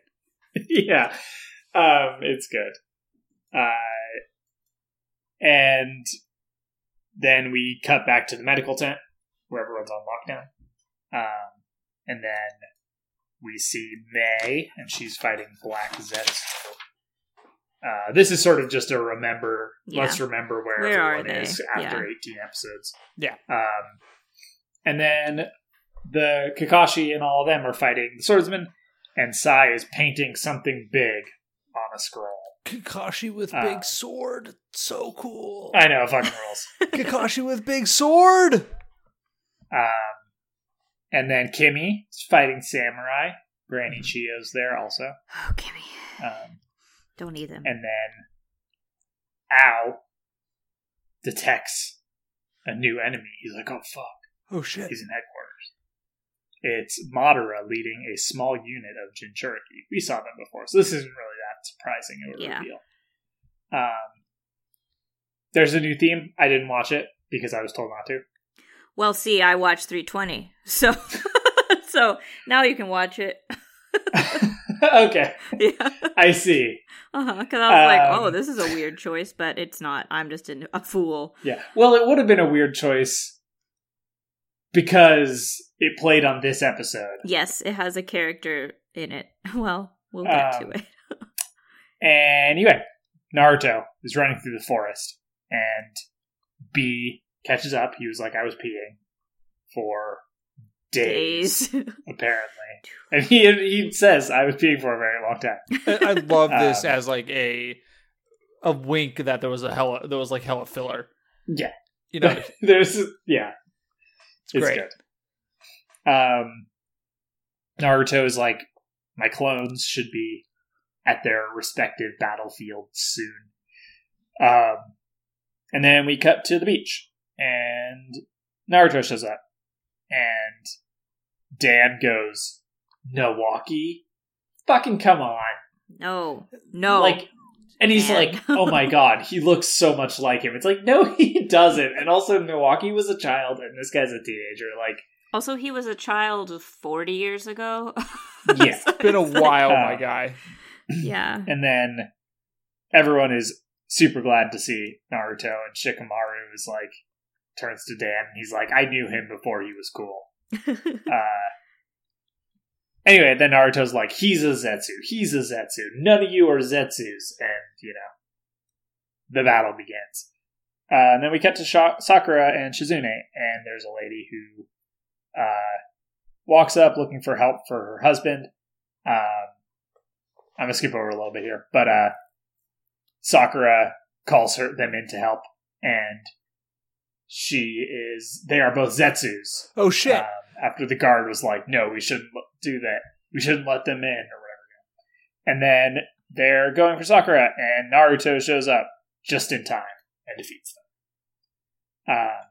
S2: yeah, um, it's good. Uh, and then we cut back to the medical tent where everyone's on lockdown. Um, and then we see Mei, and she's fighting Black Zetsu. Uh, this is sort of just a remember.
S3: Yeah.
S2: Let's remember where,
S3: Where are
S2: everyone is after
S3: Yeah.
S2: 18 episodes.
S1: Yeah.
S2: Um, and then the Kakashi and all of them are fighting the swordsman, and Sai is painting something big on a scroll.
S1: Kakashi with
S2: Uh,
S1: big sword, so cool.
S2: I know, fucking rules.
S1: Kakashi with big sword.
S2: Um, and then Kimmy is fighting Samurai. Granny Chiyo's there also.
S3: Oh, Kimmy.
S2: Um,
S3: Don't eat them.
S2: and then Ao detects a new enemy. He's like, oh fuck,
S1: Oh shit!
S2: he's in headquarters. It's Madara leading a small unit of Jinchuriki. We saw them before, so this isn't really that surprising of a
S3: Yeah.
S2: reveal. Um, there's a new theme. I didn't watch it because I was told not to.
S3: Well, see, I watched 320, so so now you can watch it.
S2: okay,
S3: yeah,
S2: I see.
S3: uh-huh. Because I was like,
S2: Um,
S3: oh, this is a weird choice, but it's not. I'm just a fool.
S2: Yeah. Well, it would have been a weird choice because it played on this episode.
S3: Yes, it has a character in it. Well, we'll get
S2: Um,
S3: to it.
S2: Anyway, Naruto is running through the forest, and B catches up. He was like, I was peeing for days,
S3: Days.
S2: apparently. And he, he says, I was peeing for a very long time.
S1: I, love this
S2: Um,
S1: as like a a wink that there was a hella there was like hella filler.
S2: Yeah.
S1: You know,
S2: There's, yeah,
S1: it's
S2: it's
S1: great.
S2: good. Um, Naruto is like, my clones should be at their respective battlefields soon. Um, and then we cut to the beach, and Naruto shows up, and Dan goes, Nawaki? Fucking come on.
S3: No, no.
S2: Like, and he's
S3: Man.
S2: like, oh my god, he looks so much like him. It's like, no, he doesn't. And also, Nawaki was a child, and this guy's a teenager. Like,
S3: also, he was a child 40 years ago.
S2: Yeah.
S3: So
S1: It's been a
S3: it's like-
S1: while,
S2: Uh,
S1: my guy.
S3: yeah.
S2: And then everyone is super glad to see Naruto, and Shikamaru is like, turns to Dan, and he's like, I knew him before he was cool. Uh, anyway, then Naruto's like, he's a Zetsu, he's a Zetsu, none of you are Zetsus, and, you know, the battle begins. Uh, and then we cut to Sha- Sakura and Shizune, and there's a lady who uh, walks up looking for help for her husband. Um, I'm gonna skip over a little bit here, but uh, Sakura calls her them in to help, and she is. They are both Zetsus.
S1: Oh shit!
S2: Um, after the guard was like, "No, we shouldn't do that. We shouldn't let them in, or whatever." And then they're going for Sakura, and Naruto shows up just in time and defeats them. Uh,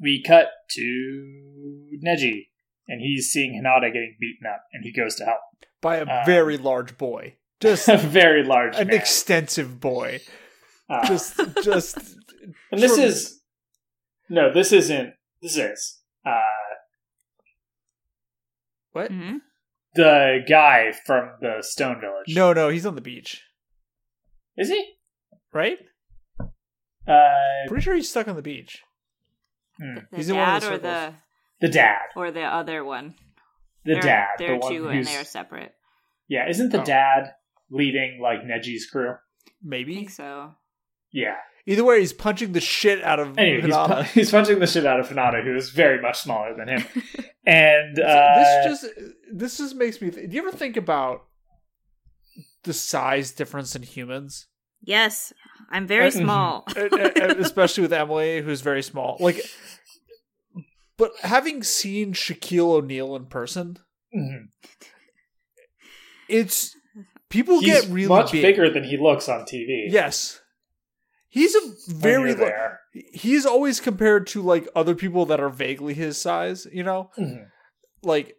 S2: we cut to Neji, and he's seeing Hinata getting beaten up, and he goes to help.
S1: By a
S2: uh,
S1: very large boy, just
S2: a very large
S1: an
S2: man.
S1: extensive boy.
S2: Uh,
S1: Just, just.
S2: and this
S1: sure.
S2: is No, this isn't. This is uh,
S1: What?
S3: Mhm.
S2: the guy from the Stone Village.
S1: No, no, he's on the beach,
S2: is he?
S1: right?
S2: Uh,
S1: Pretty sure he's stuck on the beach.
S2: hmm,
S3: The
S1: He's in one of
S3: dad
S1: the
S3: or the
S2: the dad.
S3: or the other one.
S2: The
S3: they're,
S2: dad.
S3: They're
S2: the one
S3: two and they're separate.
S2: yeah. Isn't the
S1: Oh.
S2: dad leading like Neji's crew?
S3: I
S1: Maybe.
S3: think so.
S2: Yeah.
S1: Either way, he's punching the shit out of
S2: Anyway, he's, pu- he's punching the shit out of Hinata, who is very much smaller than him. And uh,
S1: this just this just makes me. Th- do you ever think about the size difference in humans,
S3: Yes, I'm very
S2: Uh,
S3: small.
S1: Especially with Emily, who's very small? Like, but having seen Shaquille O'Neal in person,
S2: mhm.
S1: it's people
S2: he's
S1: get really
S2: much
S1: big.
S2: bigger than he looks on TV.
S1: Yes, he's a very.
S2: you're there.
S1: He's always compared to like other people that are vaguely his size. You know,
S2: Mhm.
S1: like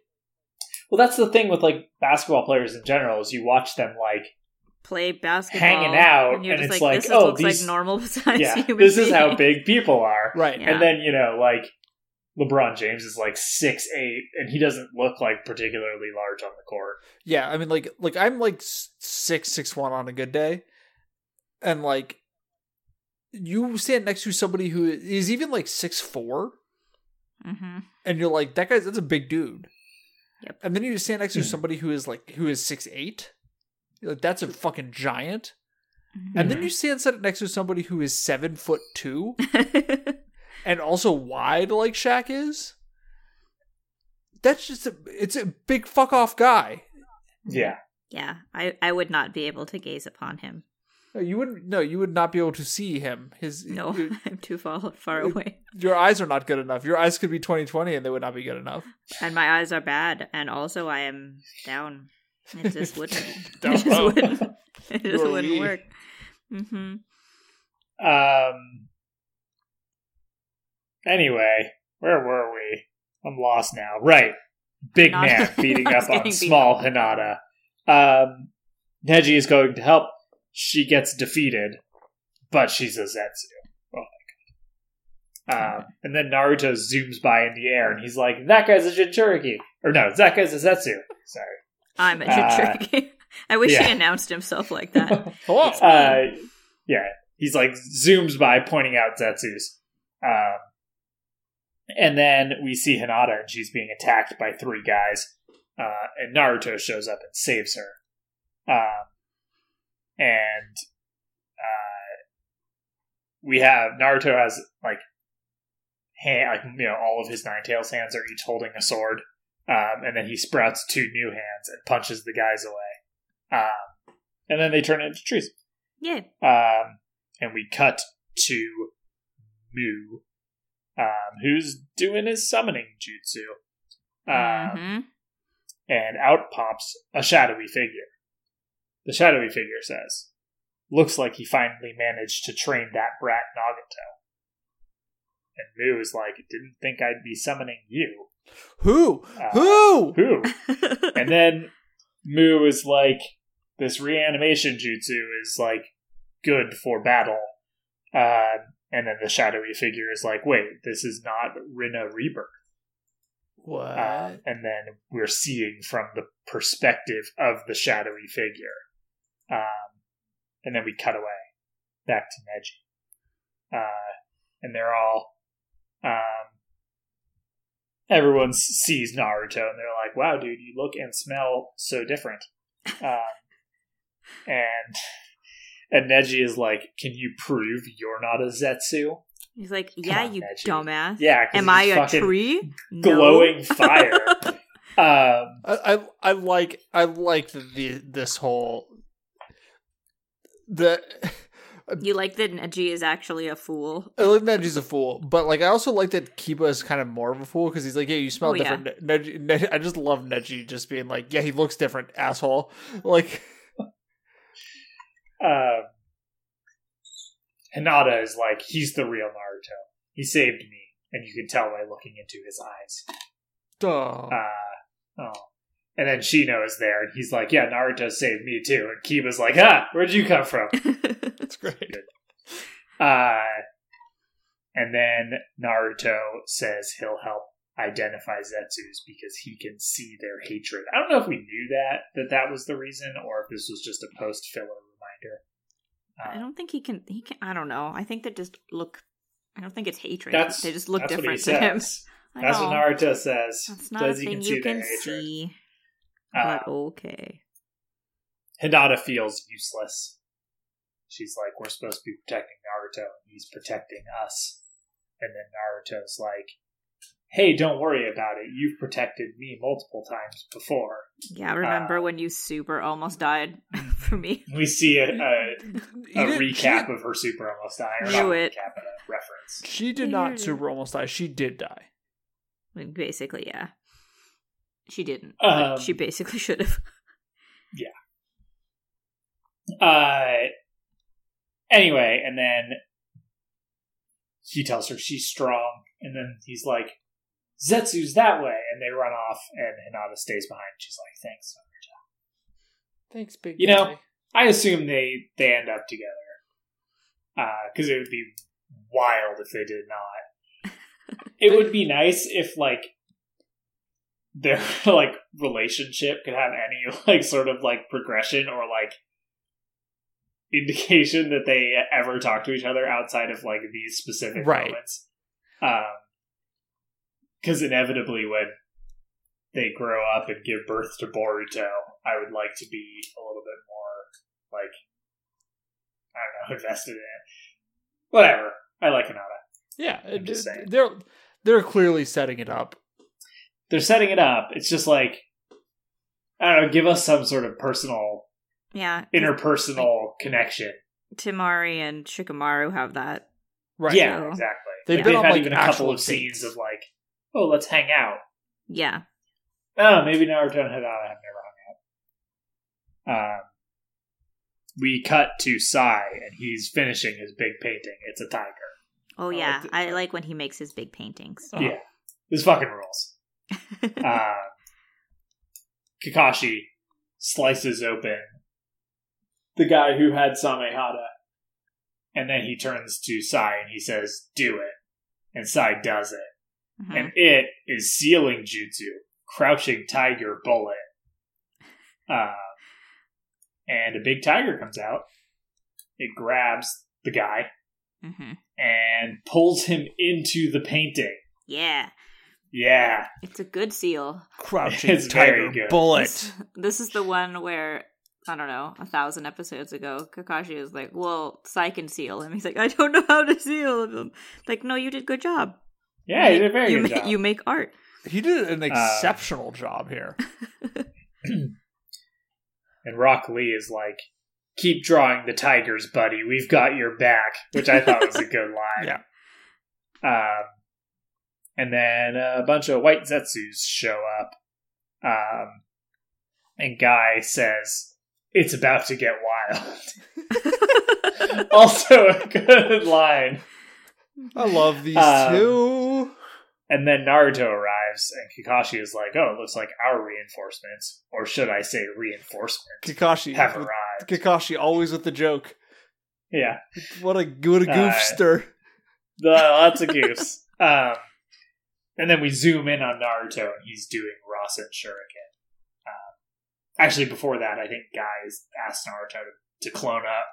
S2: Well, that's the thing with like basketball players in general is you watch them like
S3: Play basketball,
S2: Hanging out,
S3: and you're
S2: and
S3: just
S2: it's
S3: like,
S2: like,
S3: this
S2: oh,
S3: looks
S2: these-
S3: like normal size
S2: yeah,
S3: human
S2: this is how big people are.
S1: right.
S3: Yeah.
S2: And then you know like LeBron James is like six eight, and he doesn't look like particularly large on the court.
S1: Yeah, I mean, like, like I'm like six six one on a good day, and like you stand next to somebody who is even like six four,
S3: Mhm.
S1: and you're like, that guy's that's a big dude.
S3: Yep.
S1: And then you stand next to
S2: Mhm.
S1: somebody who is like who is six eight, you're like that's a fucking giant.
S3: Mhm.
S1: And then you stand next to somebody who is seven foot two
S3: Mm-hmm.
S1: and also wide like Shaq is. That's just a it's a big fuck off guy.
S2: Yeah,
S3: yeah, I, I would not be able to gaze upon him.
S1: No, You wouldn't. No, you would not be able to see him. His
S3: No,
S1: your,
S3: I'm too far far away,
S1: your eyes are not good enough. Your eyes could be twenty twenty, and they would not be good enough.
S3: and my eyes are bad, and also I am down. It just wouldn't.
S1: Down
S3: it just wouldn't. It just
S1: You're
S3: wouldn't
S1: weak.
S3: work. hmm
S2: Um. Anyway, where were we? I'm lost now. Right, big
S3: Hinata-
S2: man beating up on
S3: getting beat
S2: small Hinata. Um, Neji is going to help. She gets defeated, but she's a Zetsu. Oh my god! Um, and then Naruto zooms by in the air, and he's like, "That guy's a Jinchuriki." Or no, that guy's a Zetsu. Sorry.
S3: I'm a
S2: Uh,
S3: I wish
S2: yeah.
S3: he announced himself like that.
S1: Hello.
S2: uh, yeah, he's like zooms by pointing out Zetsu's. Um, and then we see Hinata and she's being attacked by three guys. Uh, and Naruto shows up and saves her. Um, and uh, we have Naruto has like hand, like you know, all of his nine tails hands are each holding a sword. Um, and then he sprouts two new hands and punches the guys away. Um, and then they turn into trees.
S3: Yeah.
S2: Um, and we cut to Mu, um, who's doing his summoning jutsu. Um,
S3: Mhm.
S2: And out pops a shadowy figure. The shadowy figure says, Looks like he finally managed to train that brat Nagato. And Mu is like, Didn't think I'd be summoning you.
S1: Who?
S2: Uh,
S1: Who?
S2: Who? and then Mu is like, this reanimation jutsu is like good for battle. Uh, and then the shadowy figure is like, wait, this is not Rinne Rebirth.
S1: What?
S2: Uh, and then we're seeing from the perspective of the shadowy figure. Um, and then we cut away back to Neji. Uh, and they're all, um, everyone sees Naruto and they're like, wow, dude, you look and smell so different. Um, and, and Neji is like, can you prove you're not a Zetsu?
S3: He's like, yeah,
S2: on,
S3: you
S2: Neji.
S3: dumbass.
S2: Yeah,
S3: Am I a
S2: he's
S3: a
S2: fucking
S3: tree? No.
S2: glowing fire. um,
S1: I, I I like I like the, the this whole the
S3: you like that Neji is actually a fool?
S1: I like Neji's a fool, but like I also like that Kiba is kind of more of a fool because he's like, yeah, you smell
S3: Oh, yeah.
S1: different. Neji, Neji, I just love Neji just being like, yeah, he looks different, asshole. Like,
S2: um, Hinata is like, he's the real Naruto. He saved me, and you can tell by looking into his eyes.
S1: duh.
S2: Uh, oh. And then Shino is there, and he's like, yeah, Naruto saved me too. And Kiba's like, ah, where'd you come from?
S1: It's great.
S2: Uh, and then Naruto says he'll help identify Zetsus because he can see their hatred. I don't know if we knew that that that was the reason, or if this was just a post filler reminder.
S3: I
S2: Um,
S3: don't think he can. He can. I don't know. I think they just look. I don't think it's hatred.
S2: that's
S3: they just look
S2: what
S3: different to
S2: says.
S3: I
S2: That's what. Naruto says.
S3: That's not
S2: Says
S3: a thing you can
S2: their hatred.
S3: see.
S2: Uh,
S3: But okay.
S2: Hinata feels useless. She's like, we're supposed to be protecting Naruto, and he's protecting us. And then Naruto's like, hey, don't worry about it. You've protected me multiple times before.
S3: Yeah, remember
S2: uh,
S3: when you super almost died for me?
S2: We see a, a, a recap
S1: She,
S2: of her super almost dying. Or
S3: Knew it.
S2: recap, a reference.
S1: she did not super almost die. She did die.
S3: Basically, yeah. She didn't.
S2: Um,
S3: but she basically should have. Yeah.
S2: Uh, anyway, and then he tells her she's strong, and then he's like, Zetsu's that way, and they run off, and Hinata stays behind. She's like, thanks. Naruto.
S1: Thanks, big.
S2: You know. I assume they they end up together, because it would be wild if they did not. It would be nice if like their like relationship could have any like sort of like progression or like indication that they ever talk to each other outside of like these specific
S1: Right.
S2: moments. Um, because inevitably when they grow up and give birth to Boruto, I would like to be a little bit more like I don't know invested in it. Whatever. I like Hinata.
S1: yeah,
S2: I'm just saying.
S1: they're they're clearly setting it up.
S2: They're setting it up. It's just like I don't know. Give us some sort of personal,
S3: Yeah.
S2: interpersonal connection.
S3: Temari and Shikamaru have that.
S1: Right.
S2: Yeah,
S3: So-
S2: exactly.
S1: They've
S2: They've,
S1: been on,
S2: had
S1: like,
S2: even a couple of
S1: dates.
S2: scenes of like, oh, let's hang out.
S3: Yeah.
S2: Oh, maybe Naruto and Hinata have never hung out. Um, we cut to Sai, and he's finishing his big painting. It's a tiger.
S3: Oh,
S1: I
S3: yeah.
S1: like the-
S3: I like when he makes his big paintings.
S1: Uh-huh.
S2: Yeah, this fucking rules. uh, Kakashi slices open the guy who had Samehada, and then he turns to Sai and he says, "Do it," and Sai does it,
S3: Mhm.
S2: and it is sealing jutsu, crouching tiger bullet, uh, and a big tiger comes out. It grabs the guy
S3: Mhm.
S2: and pulls him into the painting.
S3: Yeah.
S2: Yeah,
S3: It's a good seal.
S1: Crouching
S2: It's very
S1: tiger
S2: good.
S1: bullet.
S3: This, this is the one where I don't know, a thousand episodes ago, Kakashi is like, "Well, Sai can seal him." He's like, "I don't know how to seal him." Like, no, you did good job.
S2: yeah, he did a very
S3: you
S2: good
S3: ma-
S2: job.
S3: You make art.
S1: He did
S2: Uh,
S1: an exceptional job here.
S2: And Rock Lee is like, keep drawing the tigers, buddy. We've got your back, which I thought was a good line.
S1: Yeah.
S2: Um, and then a bunch of white Zetsus show up. Um, and Guy says, it's about to get wild. also a good line.
S1: I love these
S2: Um,
S1: two.
S2: And then Naruto arrives, and Kakashi is like, oh, it looks like our reinforcements, or should I say reinforcements,
S1: Kakashi.
S2: have arrived.
S1: Kakashi always with the joke.
S2: Yeah.
S1: What a what a
S2: Uh,
S1: goofster.
S2: The, lots of goofs. um, and then we zoom in on Naruto, and he's doing Rasen Shuriken. Um, actually, before that, I think Guys asked Naruto to, to clone up,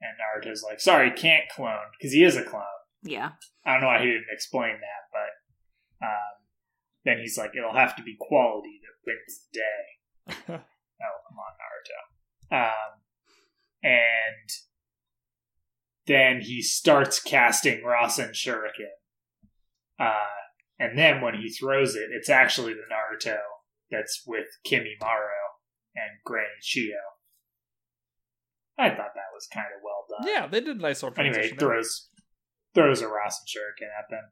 S2: and Naruto's like, "Sorry, can't clone because he is a clone."
S3: yeah.
S2: I don't know why he didn't explain that, but um, then he's like, "It'll have to be quality that wins the day." Oh, come on, Naruto. Um, and then he starts casting Rasen Shuriken. Uh, and then when he throws it, it's actually the Naruto that's with Kimi Kimimaro and Granny Chiyo. I thought that was kind of well done.
S1: yeah, they did a nice little
S2: Anyway,
S1: transition.
S2: he throws throws a Rasen Shuriken at them.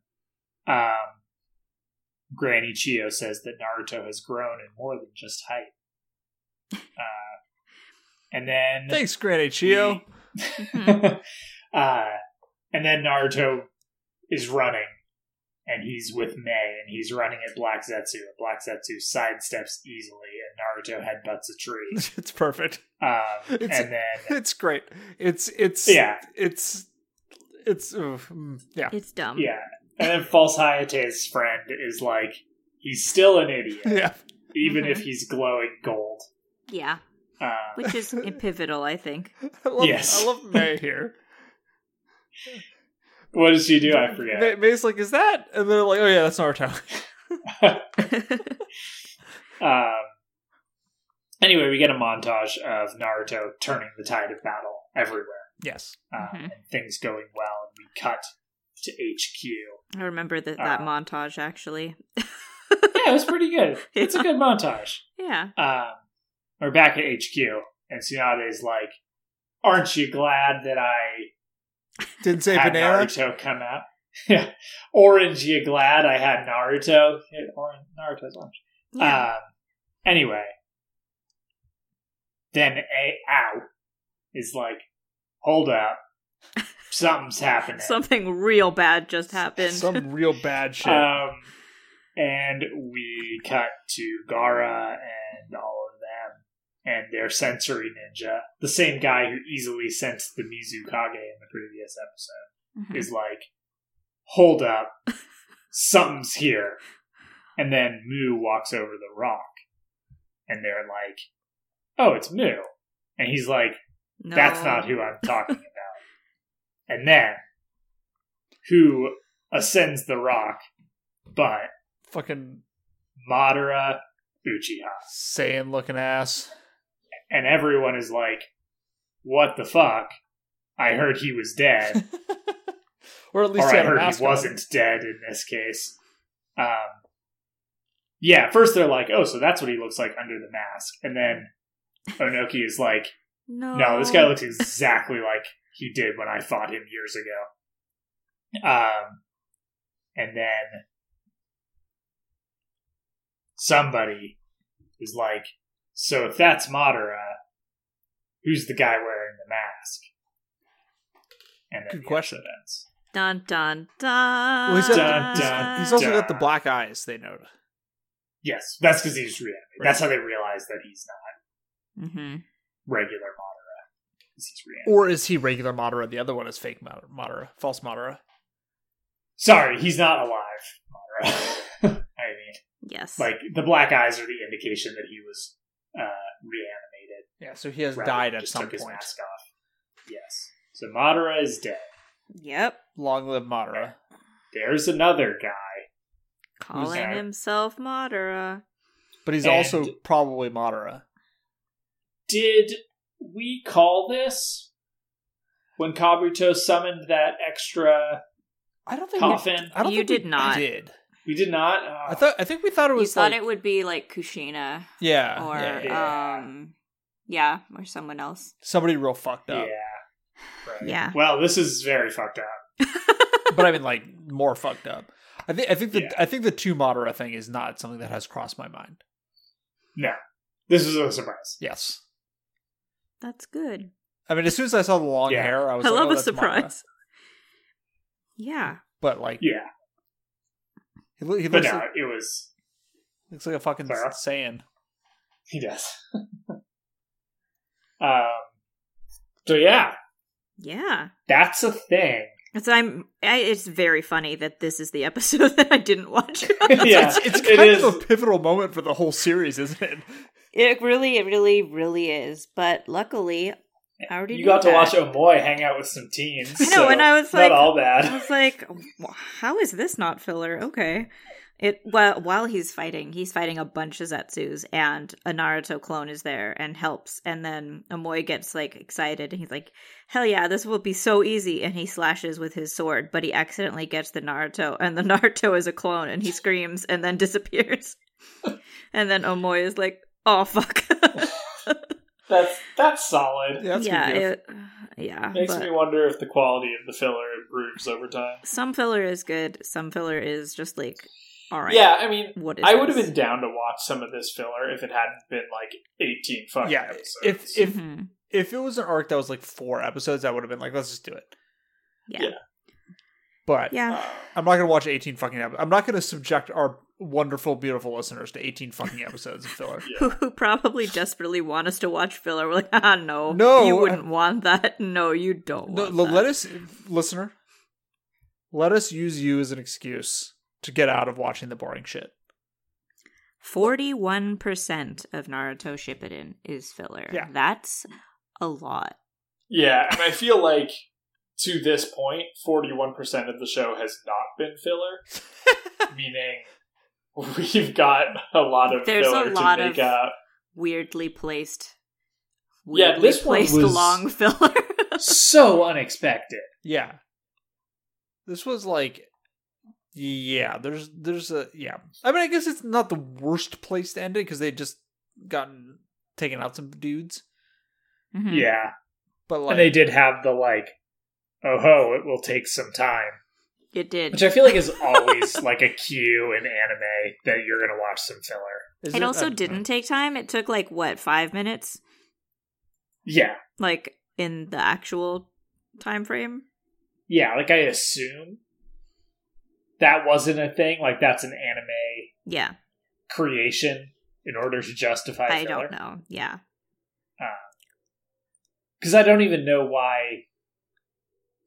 S2: Um, Granny Chiyo says that Naruto has grown in more than just height. Uh, and then
S1: Thanks, Granny Chiyo.
S2: uh, and then Naruto is running, and he's with Mei, and he's running at Black Zetsu. And Black Zetsu sidesteps easily, and Naruto headbutts a tree.
S1: it's perfect.
S2: Um,
S1: It's-
S2: and then
S1: It's great. It's it's
S2: Yeah.
S1: It's it's oof, mm, yeah.
S3: It's dumb.
S2: Yeah. And then False Hayate's friend is like, he's still an idiot,
S1: Yeah.
S2: even
S3: Mhm.
S2: if he's glowing gold.
S3: Yeah.
S2: Uh,
S3: Which is pivotal, I think.
S1: I love,
S2: Yes.
S1: I love Mei here.
S2: What does she do? I forget.
S1: Mei, Mei's like, is that? And they're like, oh yeah, that's Naruto.
S2: Um, anyway, we get a montage of Naruto turning the tide of battle everywhere,
S1: yes.
S2: um,
S3: Mhm.
S2: and things going well. And we cut to HQ.
S3: I remember that that
S2: Uh,
S3: montage actually.
S2: Yeah, it was pretty good. It's a good montage.
S3: Yeah.
S2: Um, we're back at HQ, and Tsunade's like, "Aren't you glad that I
S1: Didn't say
S2: had
S1: banana.
S2: Naruto come out? Yeah, orange. You glad I had Naruto? Yeah, orange. Naruto's orange.
S3: Yeah.
S2: Um, anyway, then A Ow is like, hold up, something's happening.
S3: Something real bad just happened.
S1: Some real bad shit.
S2: Um, and we cut to Gaara and all of them and their sensory ninja. The same guy who easily sensed the Mizukage in the previous episode
S3: Mhm.
S2: is like, hold up, something's here. And then Mu walks over the rock and they're like, oh, it's Mu. And he's like,
S3: No.
S2: that's not who I'm talking about. And then, who ascends the rock but
S1: Fucking
S2: Madara Uchiha.
S1: Saiyan looking ass.
S2: And everyone is like, what the fuck? I heard he was dead.
S1: or at least
S2: or
S1: he
S2: I heard he wasn't dead in this case. Um, yeah, first they're like, oh, so that's what he looks like under the mask. And then Onoki is like,
S3: No.
S2: no, this guy looks exactly like he did when I fought him years ago. Um, and then somebody is like, so if that's Madara, who's the guy wearing the mask? And then
S1: Good question.
S2: episode ends.
S3: Dun dun dun.
S1: Well, he's, got,
S2: Dun,
S1: he's-
S2: dun,
S1: he's also
S2: dun.
S1: got the black eyes. They note.
S2: Yes, that's because he's reanimated. That's how they realize that he's not
S3: mm-hmm.
S2: regular Madara. 'cause he's reanimated.
S1: Or is he regular Madara? The other one is fake Ma- Madara, false Madara.
S2: Sorry, he's not alive, Madara. I mean,
S3: Yes.
S2: like the black eyes are the indication that he was uh, reanimated.
S1: Yeah, so he has
S2: rather
S1: died at
S2: just
S1: some
S2: took his
S1: point.
S2: mask off. Yes. So Madara is dead.
S3: Yep.
S1: Long live Madara.
S2: There's another guy.
S3: Calling
S2: that?
S3: himself Madara.
S1: But he's
S2: And-
S1: also probably Madara.
S2: Did we call this when Kabuto summoned that extra
S1: I don't think
S2: coffin?
S1: We, I don't
S3: You
S1: think
S3: did
S1: we
S3: not.
S1: Did
S2: We did not. Oh,
S1: I thought? I think we thought it
S3: You
S1: was.
S3: thought
S1: like-
S3: it would be like Kushina
S1: Yeah,
S3: or
S1: yeah, yeah.
S2: yeah.
S3: um yeah, or someone else.
S1: somebody real fucked
S2: yeah.
S1: up.
S2: Right.
S3: Yeah.
S2: Well, this is very fucked up.
S1: but I mean, like more fucked up. I think. I think the.
S2: Yeah.
S1: I think the two Madara thing is not something that has crossed my mind.
S2: No, this is a surprise.
S1: Yes.
S3: That's good.
S1: I mean, as soon as I saw the long
S2: Yeah.
S1: hair, I was like,
S3: I
S1: like,
S3: love
S1: oh,
S3: a
S1: that's
S3: surprise. Yeah.
S1: But like,
S2: Yeah,
S1: he, lo- he
S2: but
S1: looks,
S2: no,
S1: like,
S2: it was.
S1: looks like a fucking
S2: Clara?
S1: Saiyan.
S2: He does. um. So yeah,
S3: Yeah.
S2: that's a thing.
S3: So I'm. I, it's very funny that this is the episode that I didn't watch.
S2: Yeah,
S1: It's, it's
S2: it
S1: kind
S2: is.
S1: of a pivotal moment for the whole series, isn't it?
S3: it really, it really, really is. But luckily, I already
S2: You got to
S3: that.
S2: watch Omoi hang out with some teens.
S3: I know,
S2: so
S3: and I was
S2: not
S3: like-
S2: all
S3: I was like, how is this not filler? Okay. It well while he's fighting, he's fighting a bunch of Zetsus and a Naruto clone is there and helps and then Omoi gets like excited and he's like, Hell yeah, this will be so easy and he slashes with his sword, but he accidentally gets the Naruto and the Naruto is a clone and he screams and then disappears. and then Omoi is like, Oh fuck.
S2: That's that's solid.
S1: Yeah, that's
S3: yeah,
S1: good.
S3: It, yeah.
S2: Makes
S3: but-
S2: me wonder if the quality of the filler improves over time.
S3: some filler is good, some filler is just like all right.
S2: Yeah, I mean,
S3: What is
S2: I would have been down to watch some of this filler if it hadn't been like eighteen fucking
S1: yeah.
S2: episodes.
S1: If if
S3: Mhm.
S1: if it was an arc that was like four episodes, I would have been like, let's just do it.
S3: Yeah.
S2: Yeah.
S1: But
S3: Yeah.
S2: Uh,
S1: I'm not gonna watch 18 fucking episodes. I'm not gonna subject our wonderful, beautiful listeners to 18 fucking episodes of filler.
S2: yeah.
S3: who, who probably desperately want us to watch filler. We're like, ah, no,
S1: No,
S3: you wouldn't want that. No, you don't.
S1: No,
S3: Want
S1: the
S3: that.
S1: let us, listener, Let us use you as an excuse to get out of watching the boring shit.
S3: Forty-one percent of Naruto Shippuden is filler.
S1: Yeah.
S3: that's a lot.
S2: Yeah, and I feel like to this point, 41% of the show has not been filler, meaning we've got a lot of
S3: There's a lot
S2: to make
S3: of-
S2: up.
S3: Weirdly placed.
S2: Yeah,
S3: weirdly
S2: this one was-
S3: long filler.
S2: So unexpected.
S1: Yeah. This was like yeah, there's there's a yeah. I mean I guess it's not the worst place to end it because they just gotten taken out some dudes.
S3: Mhm.
S2: Yeah.
S1: But like
S2: and they did have the like, oh ho, it will take some time.
S3: it did.
S2: Which I feel like is always like a cue in anime that you're gonna watch some filler.
S1: is
S3: It also
S1: uh,
S3: didn't take time. It took like what five minutes,
S2: Yeah.
S3: like in the actual time frame.
S2: Yeah, like I assume that wasn't a thing. Like that's an anime
S3: Yeah,
S2: creation in order to justify
S3: I
S2: filler.
S3: don't know. Yeah,
S2: Because I don't even know why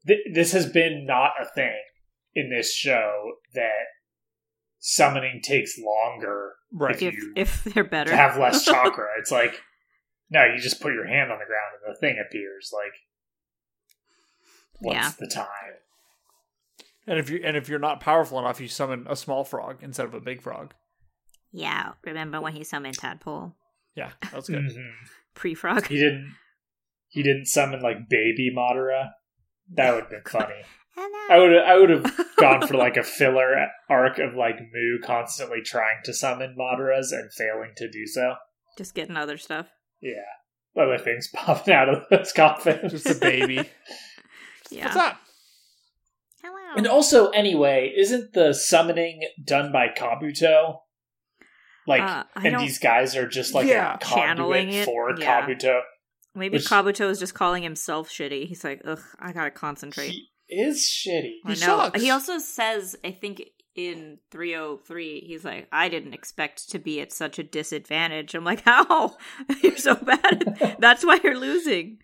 S2: th- this has been not a thing in this show that summoning takes longer
S1: right.
S3: if
S2: you-
S3: if they're better,
S2: to have less chakra. it's like, no, you just put your hand on the ground and the thing appears. Like, what's
S3: Yeah.
S2: the time?
S1: And if you and if you're not powerful enough, you summon a small frog instead of a big frog.
S3: yeah. Remember when he summoned Tadpole
S1: Yeah, that's good.
S2: Mhm.
S3: pre frog?
S2: He didn't. He didn't summon like baby Madara. That would have been funny. I would. I would have gone for like a filler arc of like Mu constantly trying to summon Madaras and failing to do so.
S3: Just getting other stuff.
S2: Yeah, other things popping out of those coffins.
S1: Just a baby.
S3: Yeah.
S1: What's up?
S3: Hello.
S2: And also, anyway, isn't the summoning done by Kabuto? Like,
S3: Uh,
S2: and
S3: don't-
S2: these guys are just like
S1: Yeah.
S2: a
S3: Channeling
S2: conduit
S3: it,
S2: for
S3: yeah.
S2: Kabuto.
S3: Maybe
S2: which-
S3: Kabuto is just calling himself shitty. He's like, ugh, I gotta concentrate.
S2: He is shitty.
S3: I
S1: He
S3: know.
S1: sucks.
S3: He also says, I think in 303, he's like, I didn't expect to be at such a disadvantage. I'm like, how? you're so bad. That's why you're losing.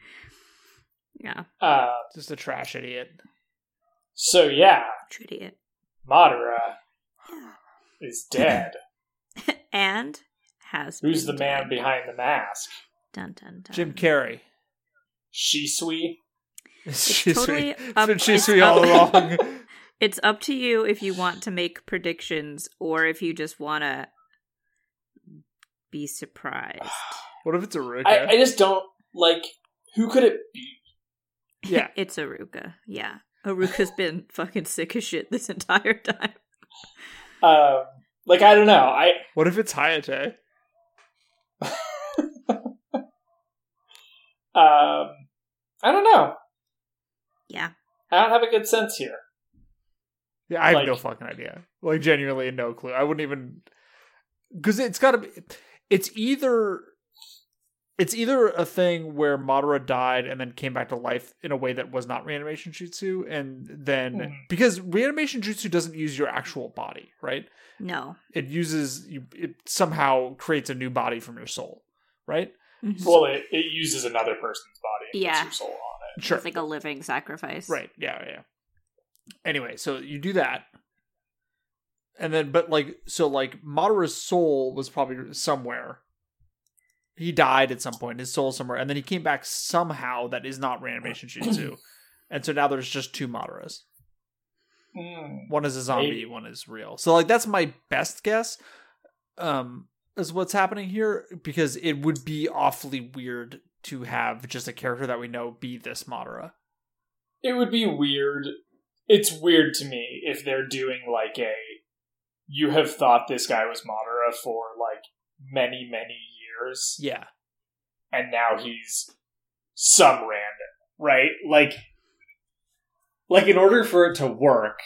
S3: Yeah,
S2: Uh,
S1: Just a trash idiot.
S2: so yeah,
S3: idiot.
S2: Madara is dead.
S3: and has
S2: Who's the
S3: been
S2: man
S3: dead.
S2: behind the mask?
S3: Dun dun dun.
S1: Jim Carrey.
S2: Shisui.
S1: She's
S3: totally
S1: sweet.
S3: up-
S1: It's been
S3: it's
S1: Shisui all
S3: up-
S1: along.
S3: It's up to you if you want to make predictions or if you just want to be surprised.
S1: What if it's Iruka?
S2: I, I just don't like. Who could it be?
S1: Yeah.
S3: it's Iruka. Yeah. Iruka's been fucking sick as shit this entire time.
S2: Um, like I don't know. I
S1: What if it's Hayate?
S2: Um, I don't know.
S3: Yeah.
S2: I don't have a good sense here.
S1: Yeah, I have
S2: Like-
S1: no fucking idea. Like genuinely no clue. I wouldn't even because it's got to be. It's either it's either a thing where Madara died and then came back to life in a way that was not reanimation jutsu, and then
S2: Mhm.
S1: because reanimation jutsu doesn't use your actual body, right?
S3: No.
S1: It uses you. It somehow creates a new body from your soul, right?
S3: Mhm.
S2: Well, it, it uses another person's body and
S3: Yeah.
S2: puts your soul on it.
S1: Sure.
S3: It's like a living sacrifice.
S1: Right. Yeah. Yeah. Anyway, so you do that, and then, but like, so like, Madara's soul was probably somewhere. He died at some point. His soul somewhere, and then he came back somehow. That is not reanimation jutsu, and so now there's just two Madaras.
S2: Mm.
S1: One is a zombie,
S2: Maybe.
S1: one is real. So like, that's my best guess. Um, is what's happening here because it would be awfully weird to have just a character that we know be this Madara.
S2: It would be weird. It's weird to me if they're doing like a. You have thought this guy was Madara for like many, many years,
S1: Yeah.
S2: and now he's some random, right? Like, like in order for it to work,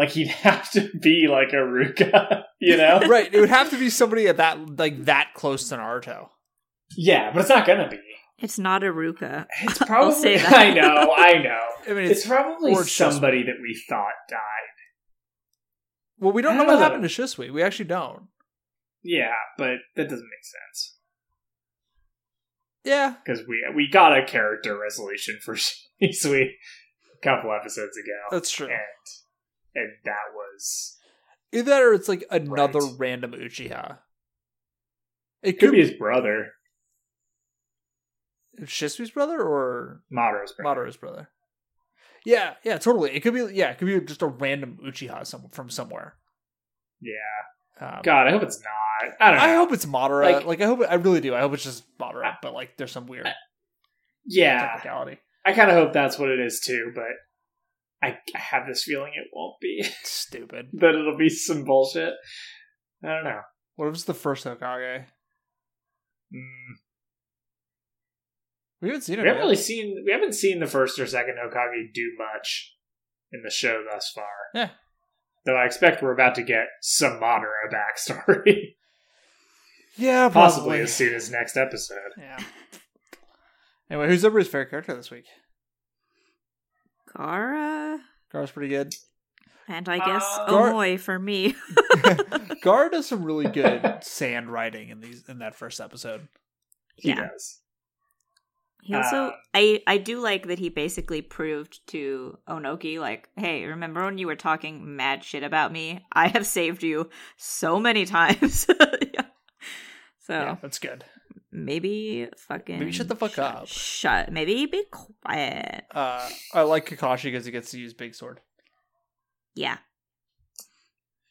S2: like he'd have to be like Iruka, you know?
S1: right. It would have to be somebody at that like that close to Naruto.
S2: yeah, but it's not gonna be.
S3: It's not Iruka.
S2: It's probably.
S3: say that.
S2: I know, I know.
S1: I mean,
S2: It's,
S1: it's,
S2: probably
S1: or it's just-
S2: somebody that we thought died.
S1: well, we don't
S2: I
S1: know
S2: don't
S1: what
S2: know.
S1: happened to Shisui. We actually don't.
S2: Yeah, but that doesn't make sense
S1: Yeah,
S2: because we we got a character resolution for Shisui a couple episodes ago,
S1: that's true.
S2: and and that was
S1: Either that or it's like another
S2: Right.
S1: random Uchiha. It
S2: could
S1: could
S2: be his brother,
S1: Shisui's brother or
S2: Mado's brother.
S1: Brother. Yeah, yeah, totally. It could be yeah, it could be just a random Uchiha some, from somewhere.
S2: Yeah,
S1: Um,
S2: God, I hope it's not. I don't know.
S1: I hope it's Madara. Like,
S2: Like-
S1: I hope I really do. I hope it's just Madara, but like there's some weird
S2: yeah,
S1: technicality.
S2: I kind of hope that's what it is too, but I, I have this feeling it won't be.
S1: Stupid.
S2: that it'll be some bullshit. I don't know.
S1: What was the first Hokage?
S2: Mm,
S1: We haven't seen it.
S2: we haven't
S1: yet.
S2: really seen we haven't seen the first or second Hokage do much in the show thus far.
S1: Yeah.
S2: Though I expect we're about to get some Madara backstory,
S1: Yeah,
S2: possibly
S1: possibly.
S2: as soon as next episode.
S1: Yeah. Anyway, who's everybody's favorite character this week?
S3: Gaara
S1: Gaara's pretty good.
S3: and I guess
S2: Uh,
S1: Gar-
S3: Omoi for me.
S1: Gaara does some really good sand writing in these in that first episode.
S2: He
S3: Yeah.
S2: does.
S3: He also,
S2: Um,
S3: I, I do like that he basically proved to Onoki, like, hey, remember when you were talking mad shit about me? I have saved you so many times. yeah. So
S1: Yeah, that's good.
S3: Maybe fucking
S1: Maybe shut the fuck
S3: shut,
S1: up.
S3: Shut. Maybe be quiet.
S1: Uh, I like Kakashi because he gets to use Big Sword.
S3: Yeah.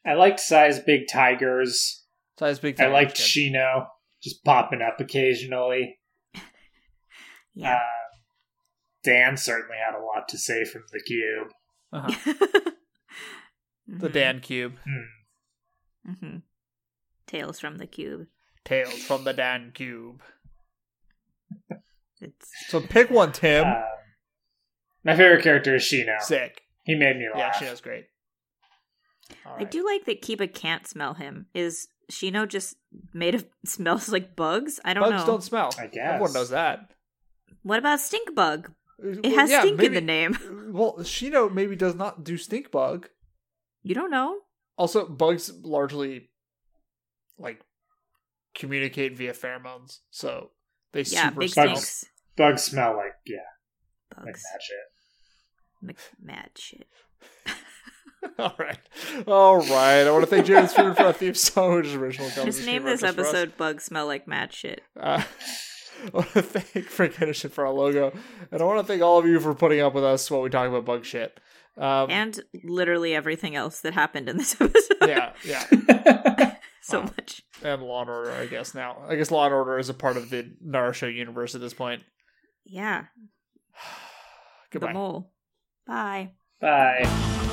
S2: I liked Size Big Tigers.
S1: So his Big.
S2: I liked
S1: good.
S2: Shino just popping up occasionally.
S3: Yeah.
S2: Uh, Dan certainly had a lot to say from the cube.
S1: Uh-huh. The. Dan Cube.
S2: Hmm.
S3: Mhm. Tales from the Cube.
S1: Tales from the Dan Cube.
S3: It's
S1: So pick one, Tim.
S2: Um, my favorite character is Shino.
S1: Sick.
S2: He made me laugh.
S1: Yeah,
S2: laugh.
S1: she does great. All
S3: I do like that Kiba can't smell him. Is Shino just made of smells like bugs? I don't
S1: Bugs
S3: know.
S1: Bugs don't smell.
S2: I guess.
S1: Everyone knows that.
S3: What about stink bug? It
S1: Well,
S3: has
S1: yeah,
S3: stink in the name.
S1: Well, Shino maybe does not do stink bug.
S3: You don't know?
S1: Also, bugs largely like communicate via pheromones, so they
S3: Yeah,
S1: super
S3: big
S1: smell.
S2: Bugs. Bugs smell like yeah, like
S3: Bugs.
S2: that shit.
S3: Mc- mad shit.
S1: All right, all right. I want to thank James Food for our theme song, which is original.
S3: Just name this episode "Bugs Smell Like Mad Shit."
S1: Uh, I want to thank Frank Henderson for our logo, and I want to thank all of you for putting up with us while we talk about bug shit. Um,
S3: and literally everything else that happened in this episode.
S1: yeah, yeah,
S3: so
S1: Wow.
S3: much.
S1: and Law and Order. I guess now, I guess Law and Order is a part of the Naruto universe at this point.
S3: Yeah.
S1: Goodbye.
S3: The mole. Bye.
S2: Bye.